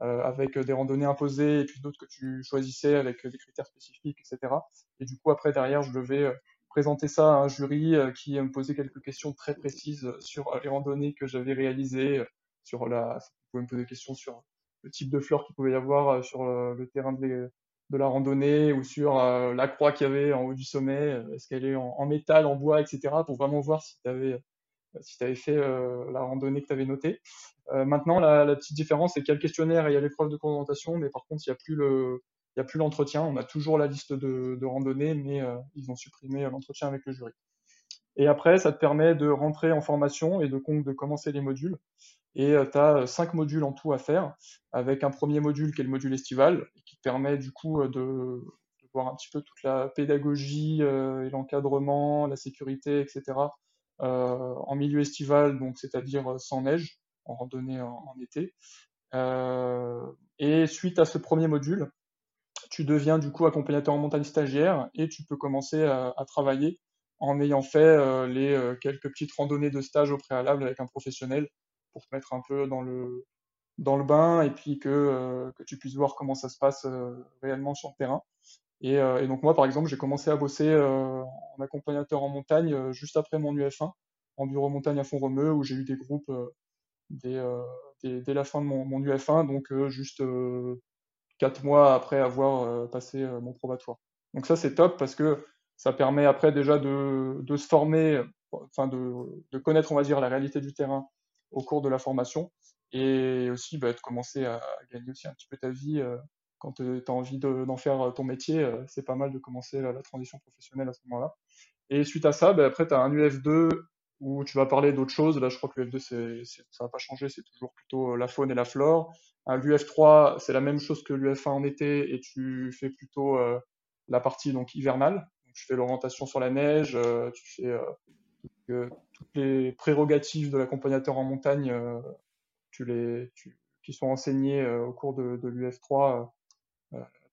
euh, avec des randonnées imposées et puis d'autres que tu choisissais avec des critères spécifiques, etc. Et du coup, après, derrière, je devais présenter ça à un jury qui me posait quelques questions très précises sur les randonnées que j'avais réalisées, sur la, vous pouvez me poser des questions sur le type de flore qu'il pouvait y avoir sur le terrain de, de la randonnée ou sur euh, la croix qu'il y avait en haut du sommet, euh, est-ce qu'elle est en, métal, en bois, etc., pour vraiment voir si tu avais, euh, si avais fait la randonnée que tu avais notée. maintenant, la, petite différence, c'est qu'il y a le questionnaire et il y a l'épreuve de présentation, mais par contre, il n'y a plus l'entretien. On a toujours la liste de, randonnées, mais ils ont supprimé l'entretien avec le jury. Et après, ça te permet de rentrer en formation et de commencer les modules. Et tu as cinq modules en tout à faire, avec un premier module qui est le module estival, qui permet du coup de, voir un petit peu toute la pédagogie et l'encadrement, la sécurité, etc. en milieu estival, donc c'est-à-dire sans neige, en randonnée en, été. et suite à ce premier module, tu deviens du coup accompagnateur en montagne stagiaire et tu peux commencer à travailler en ayant fait les quelques petites randonnées de stage au préalable avec un professionnel pour te mettre un peu dans le, dans le bain et puis que, euh, que tu puisses voir comment ça se passe euh, réellement sur le terrain. Et, euh, et, donc moi, par exemple, j'ai commencé à bosser en accompagnateur en montagne juste après mon UF1, en bureau montagne à Font-Romeu, où j'ai eu des groupes dès, dès, la fin de mon, mon UF1, donc juste quatre mois après avoir passé mon probatoire. Donc ça, c'est top parce que ça permet après déjà de, de se former, enfin de, de, connaître, on va dire, la réalité du terrain au cours de la formation et aussi bah, de commencer à gagner aussi un petit peu ta vie euh, quand tu as envie d'en faire ton métier. Euh, c'est pas mal de commencer la, transition professionnelle à ce moment-là. Et suite à ça, bah, après, tu as un UF2 où tu vas parler d'autres choses. Là, je crois que l'UF2, c'est, ça va pas changer, c'est toujours plutôt la faune et la flore. L'UF3, c'est la même chose que l'UF1 en été, et tu fais plutôt la partie donc hivernale. Tu fais l'orientation sur la neige, tu fais toutes les prérogatives de l'accompagnateur en montagne, tu les, qui sont enseignées au cours de, de l'UF3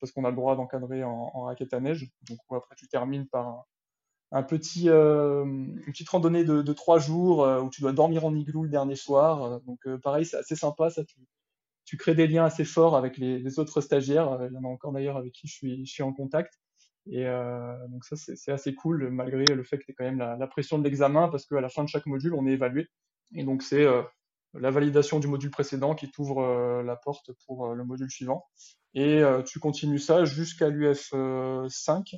parce qu'on a le droit d'encadrer en, raquette à neige. Après, tu termines par euh, une petite randonnée de, trois jours euh, où tu dois dormir en igloo le dernier soir. donc euh, pareil, c'est assez sympa. Ça, tu, crées des liens assez forts avec les, autres stagiaires. Il y en a encore d'ailleurs avec qui je suis en contact. Et donc ça, c'est assez cool, malgré le fait que tu quand même la, pression de l'examen, parce qu'à la fin de chaque module, on est évalué. Et donc c'est la validation du module précédent qui t'ouvre euh, la porte pour euh, le module suivant. Et euh, tu continues ça jusqu'à l'UF 5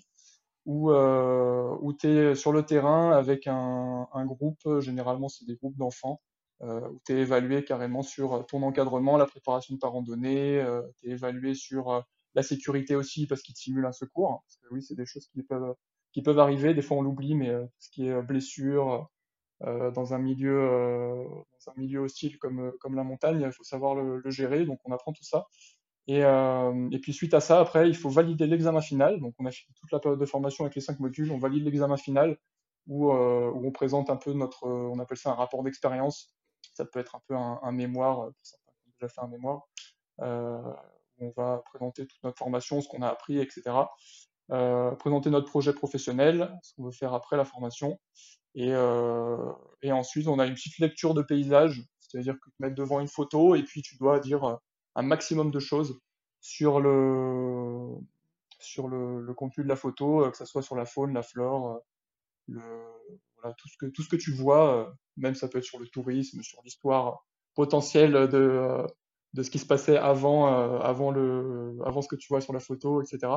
où, où tu es sur le terrain avec un, groupe, généralement c'est des groupes d'enfants, où tu es évalué carrément sur ton encadrement, la préparation de ta randonnée, tu es évalué sur la sécurité aussi parce qu'ils te simulent un secours. Que oui, c'est des choses qui peuvent, qui peuvent arriver, des fois on l'oublie, mais ce qui est blessure, euh, dans un milieu euh, dans un milieu hostile comme euh, comme la montagne, il faut savoir le, gérer. Donc on apprend tout ça. Et, et puis suite à ça, après, il faut valider l'examen final. Donc on a fait toute la période de formation avec les cinq modules. On valide l'examen final où, où on présente un peu notre, on appelle ça un rapport d'expérience. Ça peut être un peu un, un mémoire, certains ont déjà fait un mémoire. On va présenter toute notre formation, ce qu'on a appris, etc. Euh, présenter notre projet professionnel, ce qu'on veut faire après la formation. Et, euh, ensuite, on a une petite lecture de paysage, c'est-à-dire que tu mets devant une photo et puis tu dois dire un maximum de choses sur le, contenu de la photo, euh, que ce soit sur la faune, la flore, tout, ce que, tout ce que tu vois, même ça peut être sur le tourisme, sur l'histoire potentielle de, de ce qui se passait avant, euh, avant, le, avant ce que tu vois sur la photo, etc.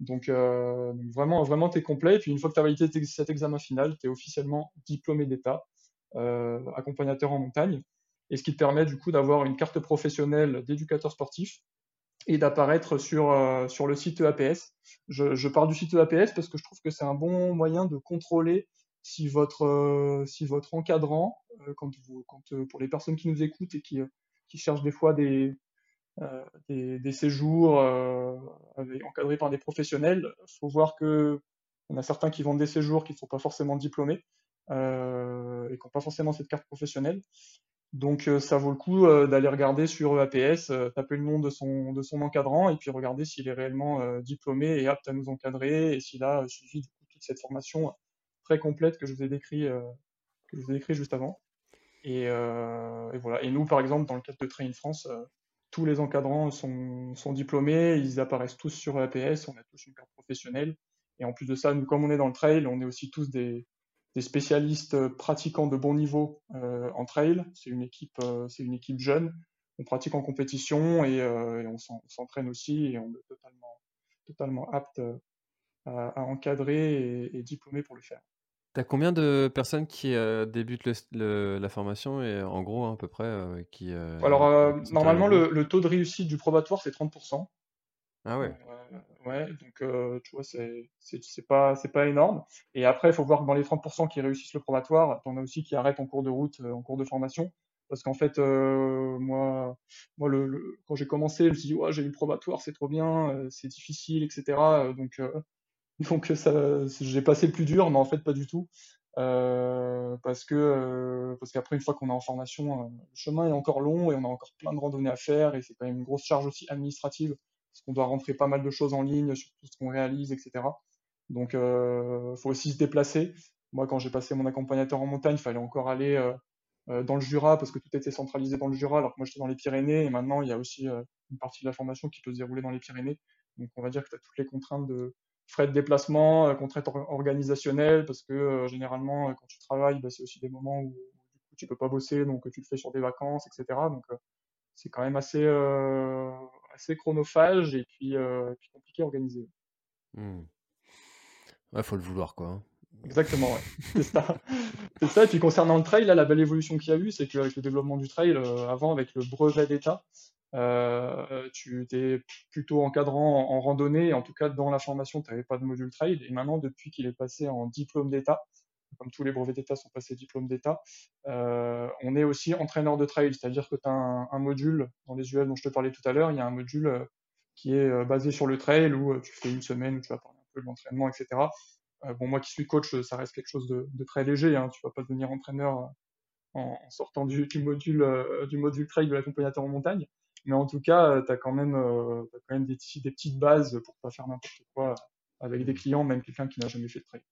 Donc, euh, vraiment, vraiment, tu es complet. Et puis, une fois que tu as validé cet examen final, tu es officiellement diplômé d'État, euh, accompagnateur en montagne. Et ce qui te permet, du coup, d'avoir une carte professionnelle d'éducateur sportif et d'apparaître sur, sur le site EAPS. Je, je parle du site EAPS parce que je trouve que c'est un bon moyen de contrôler si votre, si votre encadrant, quand vous, quand, pour les personnes qui nous écoutent et qui qui cherchent des fois des, euh, des, séjours euh, encadrés par des professionnels. Il faut voir que on a certains qui vendent des séjours qui ne sont pas forcément diplômés euh, et qui n'ont pas forcément cette carte professionnelle. Donc ça vaut le coup d'aller regarder sur APS, taper le nom de son, de son encadrant et puis regarder s'il est réellement diplômé et apte à nous encadrer et s'il a suivi toute cette formation très complète que je vous ai décrit, que je vous ai décrit juste avant. Et, euh, et, voilà. Et nous, par exemple, dans le cadre de Train France, euh, tous les encadrants sont, diplômés, ils apparaissent tous sur EAPS, on a tous une carte professionnelle. Et en plus de ça, nous, comme on est dans le trail, on est aussi tous des, spécialistes pratiquants de bon niveau euh, en trail. C'est une équipe, une équipe jeune. On pratique en compétition et, on s'entraîne aussi et on est totalement, totalement apte à, à encadrer et, et diplômé pour le faire. T'as combien de personnes qui euh, débutent le, le, la formation et en gros à peu près euh, qui euh, Alors normalement le, le, taux de réussite du probatoire c'est 30%. Ah ouais. ouais, donc tu vois c'est c'est pas c'est pas énorme. Et après il faut voir que dans les 30% qui réussissent le probatoire, t'en as aussi qui arrêtent en cours de route, en cours de formation. Parce qu'en fait, moi, moi le, quand j'ai commencé, je me suis dit, ouais, j'ai eu le probatoire, c'est trop bien, c'est difficile, etc. donc, donc ça, j'ai passé le plus dur, mais en fait pas du tout. Euh, parce que euh, parce qu'après une fois qu'on est en formation, euh, le chemin est encore long et on a encore plein de randonnées à faire et c'est quand même une grosse charge aussi administrative parce qu'on doit rentrer pas mal de choses en ligne sur tout ce qu'on réalise, etc. Donc euh, faut aussi se déplacer. Moi quand j'ai passé mon accompagnateur en montagne, il fallait encore aller dans le Jura parce que tout était centralisé dans le Jura alors que moi j'étais dans les Pyrénées et maintenant il y a aussi une partie de la formation qui peut se dérouler dans les Pyrénées. Donc on va dire que tu as toutes les contraintes de frais de déplacement, euh, contraintes organisationnelles, parce que euh, généralement, euh, quand tu travailles, bah, c'est aussi des moments où, tu peux pas bosser, donc tu le fais sur des vacances, etc. Donc, c'est quand même assez, assez chronophage et puis, puis compliqué à organiser. Mmh. Ouais, faut le vouloir, quoi. Hein. Exactement, ouais. c'est ça. C'est ça. Et puis concernant le trail, là, la belle évolution qu'il y a eu, c'est qu'avec le développement du trail, euh, avant, avec le brevet d'État, euh, tu étais plutôt encadrant en, randonnée, en tout cas dans la formation, tu n'avais pas de module trail. Et maintenant, depuis qu'il est passé en diplôme d'État, comme tous les brevets d'État sont passés diplôme d'État, on est aussi entraîneur de trail, c'est-à-dire que tu as un, module dans les UL dont je te parlais tout à l'heure, il y a un module qui est basé sur le trail où tu fais une semaine où tu vas parler un peu de l'entraînement, etc. bon, moi qui suis coach, ça reste quelque chose de, très léger, hein, tu vas pas devenir entraîneur en, sortant du, module, du module trail de l'accompagnateur en montagne. Mais en tout cas, tu as quand même, as quand même des, des, petites bases pour pas faire n'importe quoi avec des clients, même quelqu'un qui n'a jamais fait de trail.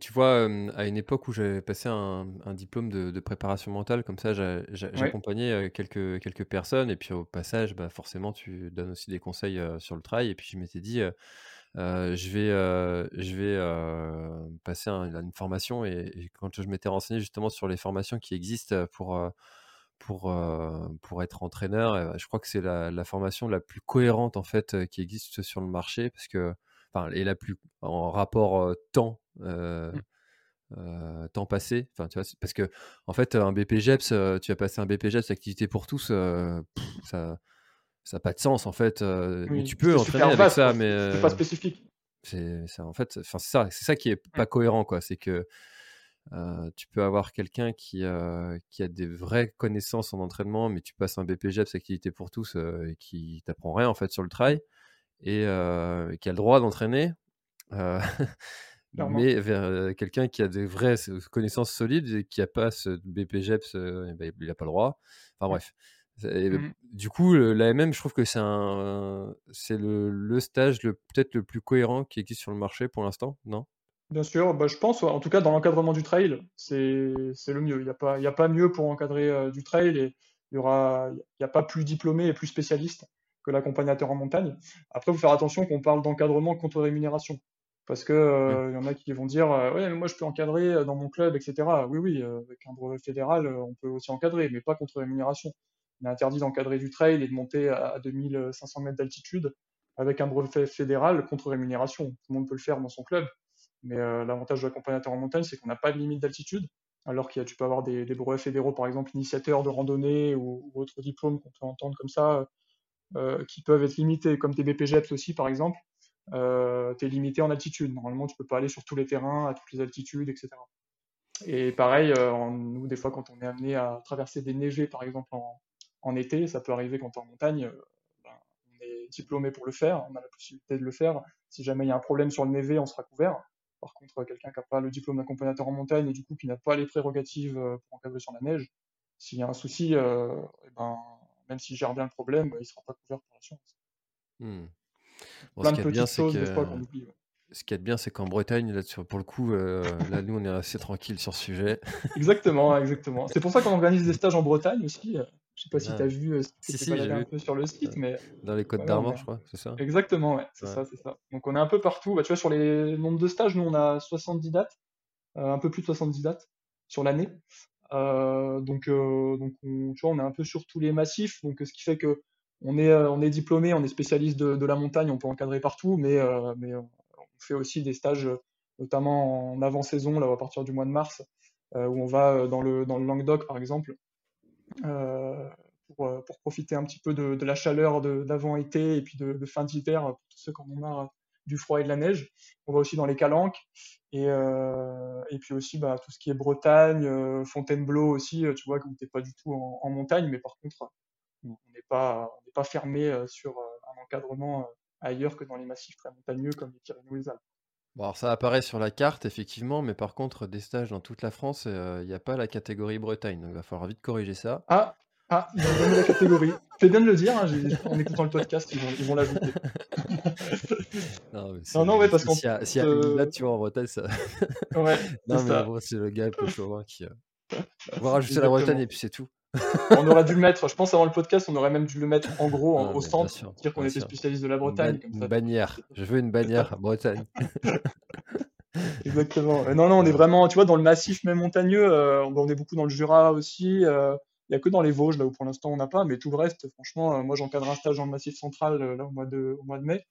tu vois, à une époque où j'avais passé un, diplôme de, préparation mentale, comme ça, j'accompagnais quelques, quelques personnes, et puis au passage, bah, forcément, tu donnes aussi des conseils sur le trail, et puis je m'étais dit, je vais, je vais passer une formation, et, quand je m'étais renseigné justement sur les formations qui existent pour, pour, pour être entraîneur, je crois que c'est la, la, formation la plus cohérente en fait qui existe sur le marché, parce que enfin, et la plus en rapport temps, mmh. temps passé. Enfin, tu vois, parce que en fait, un BPGEPS, tu as passé un BPGEPS activité pour tous, ça, ça n'a pas de sens en fait. mais tu peux entraîner avec ça, mais c'est pas spécifique. C'est ça, en fait, enfin, c'est ça, c'est ça qui est pas cohérent, quoi. C'est que tu peux avoir quelqu'un qui, qui a des vraies connaissances en entraînement, mais tu passes un BPGEPS activité pour tous et qui t'apprend rien en fait sur le trail et qui a le droit d'entraîner, mais vers quelqu'un qui a des vraies connaissances solides et qui n'a pas ce BPGEPS, ben, il n'a pas le droit. Enfin bref. Mmh du coup, l'AMM, je trouve que c'est le, le, stage le, peut-être le plus cohérent qui existe sur le marché pour l'instant, non? Bien sûr, bah, je pense, en tout cas dans l'encadrement du trail, c'est, le mieux. Il n'y a, pas, a pas mieux pour encadrer du trail et il n'y il a pas plus diplômé et plus spécialiste que l'accompagnateur en montagne. Après, il faut faire attention qu'on parle d'encadrement contre rémunération. Parce que euh, y en a qui vont dire euh, ouais, moi je peux encadrer euh, dans mon club, etc. Oui, oui, avec un brevet fédéral, on peut aussi encadrer, mais pas contre rémunération. Il est interdit d'encadrer du trail et de monter à 2500 mètres d'altitude avec un brevet fédéral contre rémunération. Tout le monde peut le faire dans son club, mais l'avantage de l'accompagnateur en montagne, c'est qu'on n'a pas de limite d'altitude, alors qu'il tu peux avoir des, brevets fédéraux, par exemple, initiateurs de randonnée ou, autres diplômes qu'on peut entendre comme ça, euh, qui peuvent être limités, comme tes BPGEPS aussi par exemple, euh, tu es limité en altitude. Normalement, tu peux pas aller sur tous les terrains, à toutes les altitudes, etc. Et pareil, euh, nous, des fois, quand on est amené à traverser des neigés, par exemple, en, été, ça peut arriver quand on est en montagne, euh, ben, on est diplômé pour le faire, on a la possibilité de le faire. Si jamais il y a un problème sur le névé, on sera couvert. Par contre, quelqu'un qui n'a pas le diplôme d'accompagnateur en montagne et du coup qui n'a pas les prérogatives pour encadrer sur la neige, s'il y a un souci, euh, eh ben, même s'il gère bien le problème, il ne sera pas couvert par l'assurance. Hmm. Plein de petites choses des fois qu'on oublie. Ce qui est bien, c'est qu'en Bretagne, là, pour le coup, euh, là, nous, on est assez tranquille sur ce sujet. exactement, exactement. C'est pour ça qu'on organise des stages en Bretagne aussi. Je ne sais pas si tu as vu, euh, si, si, un peu sur le site, mais dans les Côtes d'Armor, je crois, c'est ça? Exactement, ouais, c'est ça, c'est ça. Donc on est un peu partout. Bah, tu vois, sur les nombres de stages, nous, on a 70 dates, euh, un peu plus de 70 dates sur l'année. Euh, donc, euh, donc on, tu vois, on est un peu sur tous les massifs, donc ce qui fait que on est, on est diplômé, on est spécialiste de, de, la montagne, on peut encadrer partout, mais, mais on fait aussi des stages, notamment en avant-saison, là à partir du mois de mars, où on va dans le, dans le Languedoc par exemple, pour, pour, profiter un petit peu de, la chaleur d'avant-été et puis de, fin d'hiver, pour tous ceux qui en ont marre du froid et de la neige. On va aussi dans les calanques et, euh, puis aussi bah, tout ce qui est Bretagne, euh, Fontainebleau aussi, euh, tu vois, où tu n'es pas du tout en, montagne, mais par contre, on n'est pas, on pas fermé sur un encadrement ailleurs que dans les massifs très montagneux comme les Pyrénées ou les Alpes. Bon, alors ça apparaît sur la carte, effectivement, mais par contre, des stages dans toute la France, il n'y a pas la catégorie Bretagne, donc il va falloir vite corriger ça. Ah, ah, ils ont donné la catégorie. Fais bien de le dire, hein, en écoutant le podcast, ils vont, ils vont l'ajouter. non, non, non, ouais, parce qu'en. S'il y a, si y a une date, tu vois, en Bretagne, ça. ouais. non, mais c'est le gars peu chauvin qui. Euh... On va rajouter la Bretagne et puis c'est tout. On aurait dû le mettre, je pense avant le podcast, on aurait même dû le mettre en gros en, au stand, dire qu'on était spécialiste de la Bretagne. Une, comme ça. bannière, je veux une bannière Bretagne. Exactement. non, non, on est vraiment, tu vois, dans le massif même montagneux, euh, on est beaucoup dans le Jura aussi. Euh, il n'y a que dans les Vosges, là où pour l'instant on n'a pas, mais tout le reste, franchement, euh, moi j'encadre un stage dans le Massif Central euh, là, au, mois de, au mois de mai.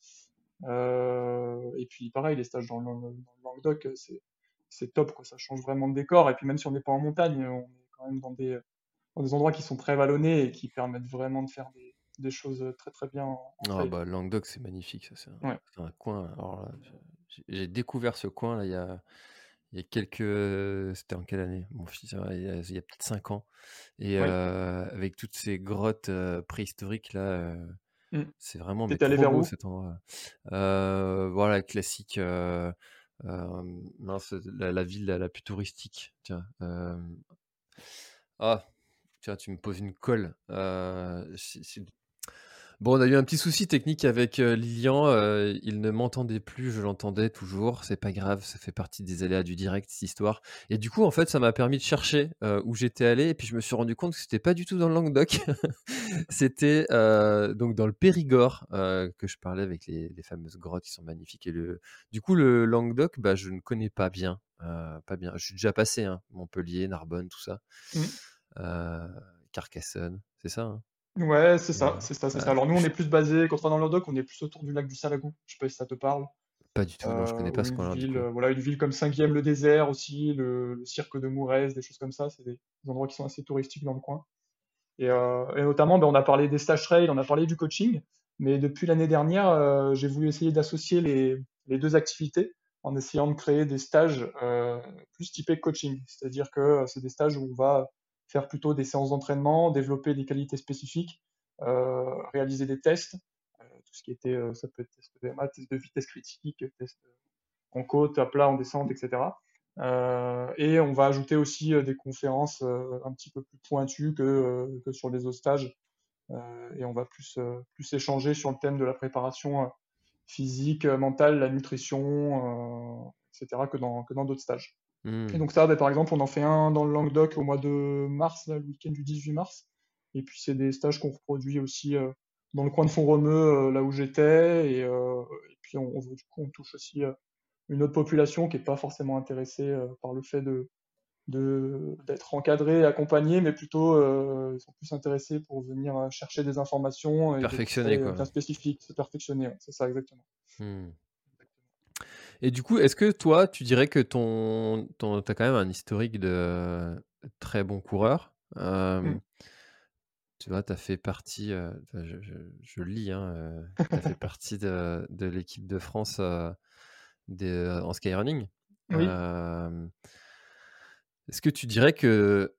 Euh, et puis pareil, les stages dans le, dans le Languedoc, c'est top, quoi. ça change vraiment de décor. Et puis même si on n'est pas en montagne, on est quand même dans des, dans des endroits qui sont très vallonnés et qui permettent vraiment de faire des, des choses très très bien. En, ah, bah, Languedoc, c'est magnifique, ça, c'est un, un, coin. J'ai découvert ce coin là il y a il y a quelques. C'était en quelle année? Mon fils, il y a, peut-être 5 ans. Et avec toutes ces grottes préhistoriques là, mmh. c'est vraiment mais trop beau cet endroit. voilà, classique. mince, la, ville la, plus touristique. Tiens. Ah, tu me poses une colle. c'est Bon, on a eu un petit souci technique avec euh, Lilian. euh, il ne m'entendait plus, je l'entendais toujours. C'est pas grave, ça fait partie des aléas du direct, cette histoire. Et du coup, en fait, ça m'a permis de chercher euh, où j'étais allé. Et puis, je me suis rendu compte que c'était pas du tout dans le Languedoc. c'était euh, donc dans le Périgord que je parlais avec les, fameuses grottes qui sont magnifiques. Et le... Du coup, le Languedoc, bah, je ne connais pas bien. pas bien. Je suis déjà passé, hein, Montpellier, Narbonne, tout ça. Mmh. Carcassonne, c'est ça hein? Ouais, c'est ça, c'est ça, c'est ça. Alors nous, on est plus basé, quand on est dans le Doc, on est plus autour du lac du Salagou. Je sais pas si ça te parle. Pas du tout, non, je connais pas ce coin-là. Euh, voilà, une ville comme Cinquième le désert aussi, le, cirque de Mourez, des choses comme ça. C'est des, endroits qui sont assez touristiques dans le coin. Et, euh, notamment, ben, on a parlé des stages trail, on a parlé du coaching. Mais depuis l'année dernière, euh, j'ai voulu essayer d'associer les, les, deux activités en essayant de créer des stages plus typés coaching. C'est-à-dire que c'est des stages où on va faire plutôt des séances d'entraînement, développer des qualités spécifiques, euh, réaliser des tests, euh, tout ce qui était, euh, ça peut être test de VMA, test de vitesse critique, test en côte, à plat, en descente, etc. et on va ajouter aussi des conférences un petit peu plus pointues que, sur les autres stages. et on va plus, plus échanger sur le thème de la préparation physique, mentale, la nutrition, etc. que dans que dans d'autres stages. Hmm. Et donc ça, ben, par exemple, on en fait un dans le Languedoc au mois de mars, le week-end du 18 mars. Et puis c'est des stages qu'on reproduit aussi euh, dans le coin de Font-Romeu, euh, là où j'étais. Et, euh, et, puis on, du coup, on touche aussi une autre population qui n'est pas forcément intéressée par le fait de d'être encadré, accompagné, mais plutôt ils sont plus intéressés pour venir chercher des informations et perfectionner quoi. bien spécifiques, se perfectionner, c'est ça exactement. Hmm. Et du coup, est-ce que toi, tu dirais que ton, ton as quand même un historique de très bon coureur mmh. Tu vois, tu as fait partie, je, je, lis, hein, tu as fait partie de, de l'équipe de France des, en skyrunning. Oui. Est-ce que tu dirais que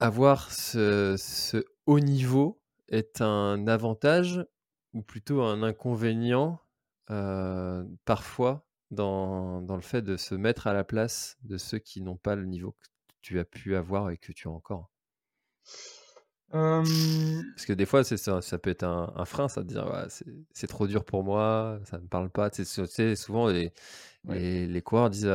avoir ce, ce haut niveau est un avantage ou plutôt un inconvénient parfois dans, dans, le fait de se mettre à la place de ceux qui n'ont pas le niveau que tu as pu avoir et que tu as encore? Parce que des fois, ça, ça peut être un, frein, ça, de dire c'est trop dur pour moi, ça ne me parle pas. Tu sais, souvent, les, les, les, coureurs disent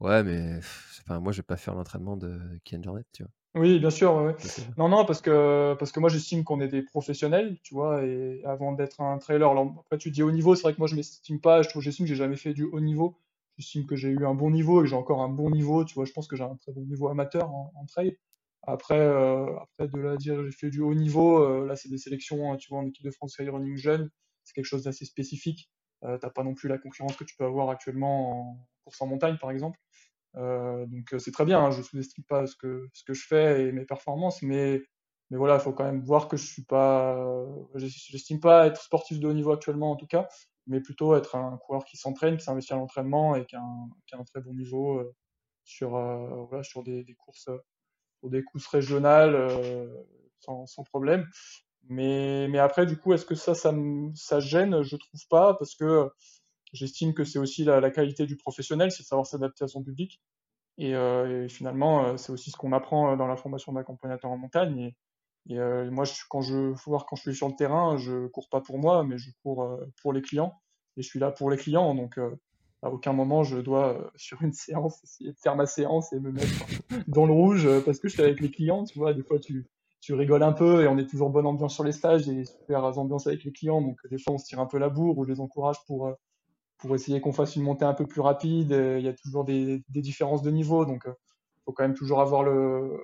Ouais, mais moi, je vais pas faire l'entraînement de Kian Jornet, tu vois? Oui, bien sûr. Non, non, parce que, parce que moi, j'estime qu'on est des professionnels, tu vois, et avant d'être un trailer, alors, après, tu dis haut niveau, c'est vrai que moi, je m'estime pas, je trouve, j'estime que j'ai jamais fait du haut niveau. J'estime que j'ai eu un bon niveau et que j'ai encore un bon niveau, tu vois, je pense que j'ai un très bon niveau amateur en, trail. Après, euh, après, de là à dire j'ai fait du haut niveau, euh, là, c'est des sélections, hein, tu vois, en équipe de France Running jeune, c'est quelque chose d'assez spécifique. Euh, t'as pas non plus la concurrence que tu peux avoir actuellement en course en montagne, par exemple. Euh, donc euh, c'est très bien, hein, je sous-estime pas ce que, ce que je fais et mes performances, mais, mais voilà, il faut quand même voir que je suis pas, j'estime pas être sportif de haut niveau actuellement en tout cas, mais plutôt être un coureur qui s'entraîne, qui s'investit à l'entraînement et qui a, un, qui a, un, très bon niveau euh, sur, voilà, sur des, courses, sur des courses régionales sans, sans, problème. Mais, mais après, du coup, est-ce que ça, ça, ça gêne? Je trouve pas, parce que J'estime que c'est aussi la, qualité du professionnel, c'est savoir s'adapter à son public. Et, euh, finalement, euh, c'est aussi ce qu'on apprend euh, dans la formation d'accompagnateur en montagne. Et, moi, je, quand je voir quand je suis sur le terrain, je cours pas pour moi, mais je cours pour les clients. Et je suis là pour les clients, donc à aucun moment je dois sur une séance essayer de faire ma séance et me mettre dans le rouge parce que je suis avec les clients. Tu vois, des fois tu tu rigoles un peu et on est toujours bonne ambiance sur les stages et super ambiance avec les clients. Donc des fois on se tire un peu la bourre ou je les encourage pour pour essayer qu'on fasse une montée un peu plus rapide. Il y a toujours des, différences de niveau, donc il euh, faut quand même toujours avoir le,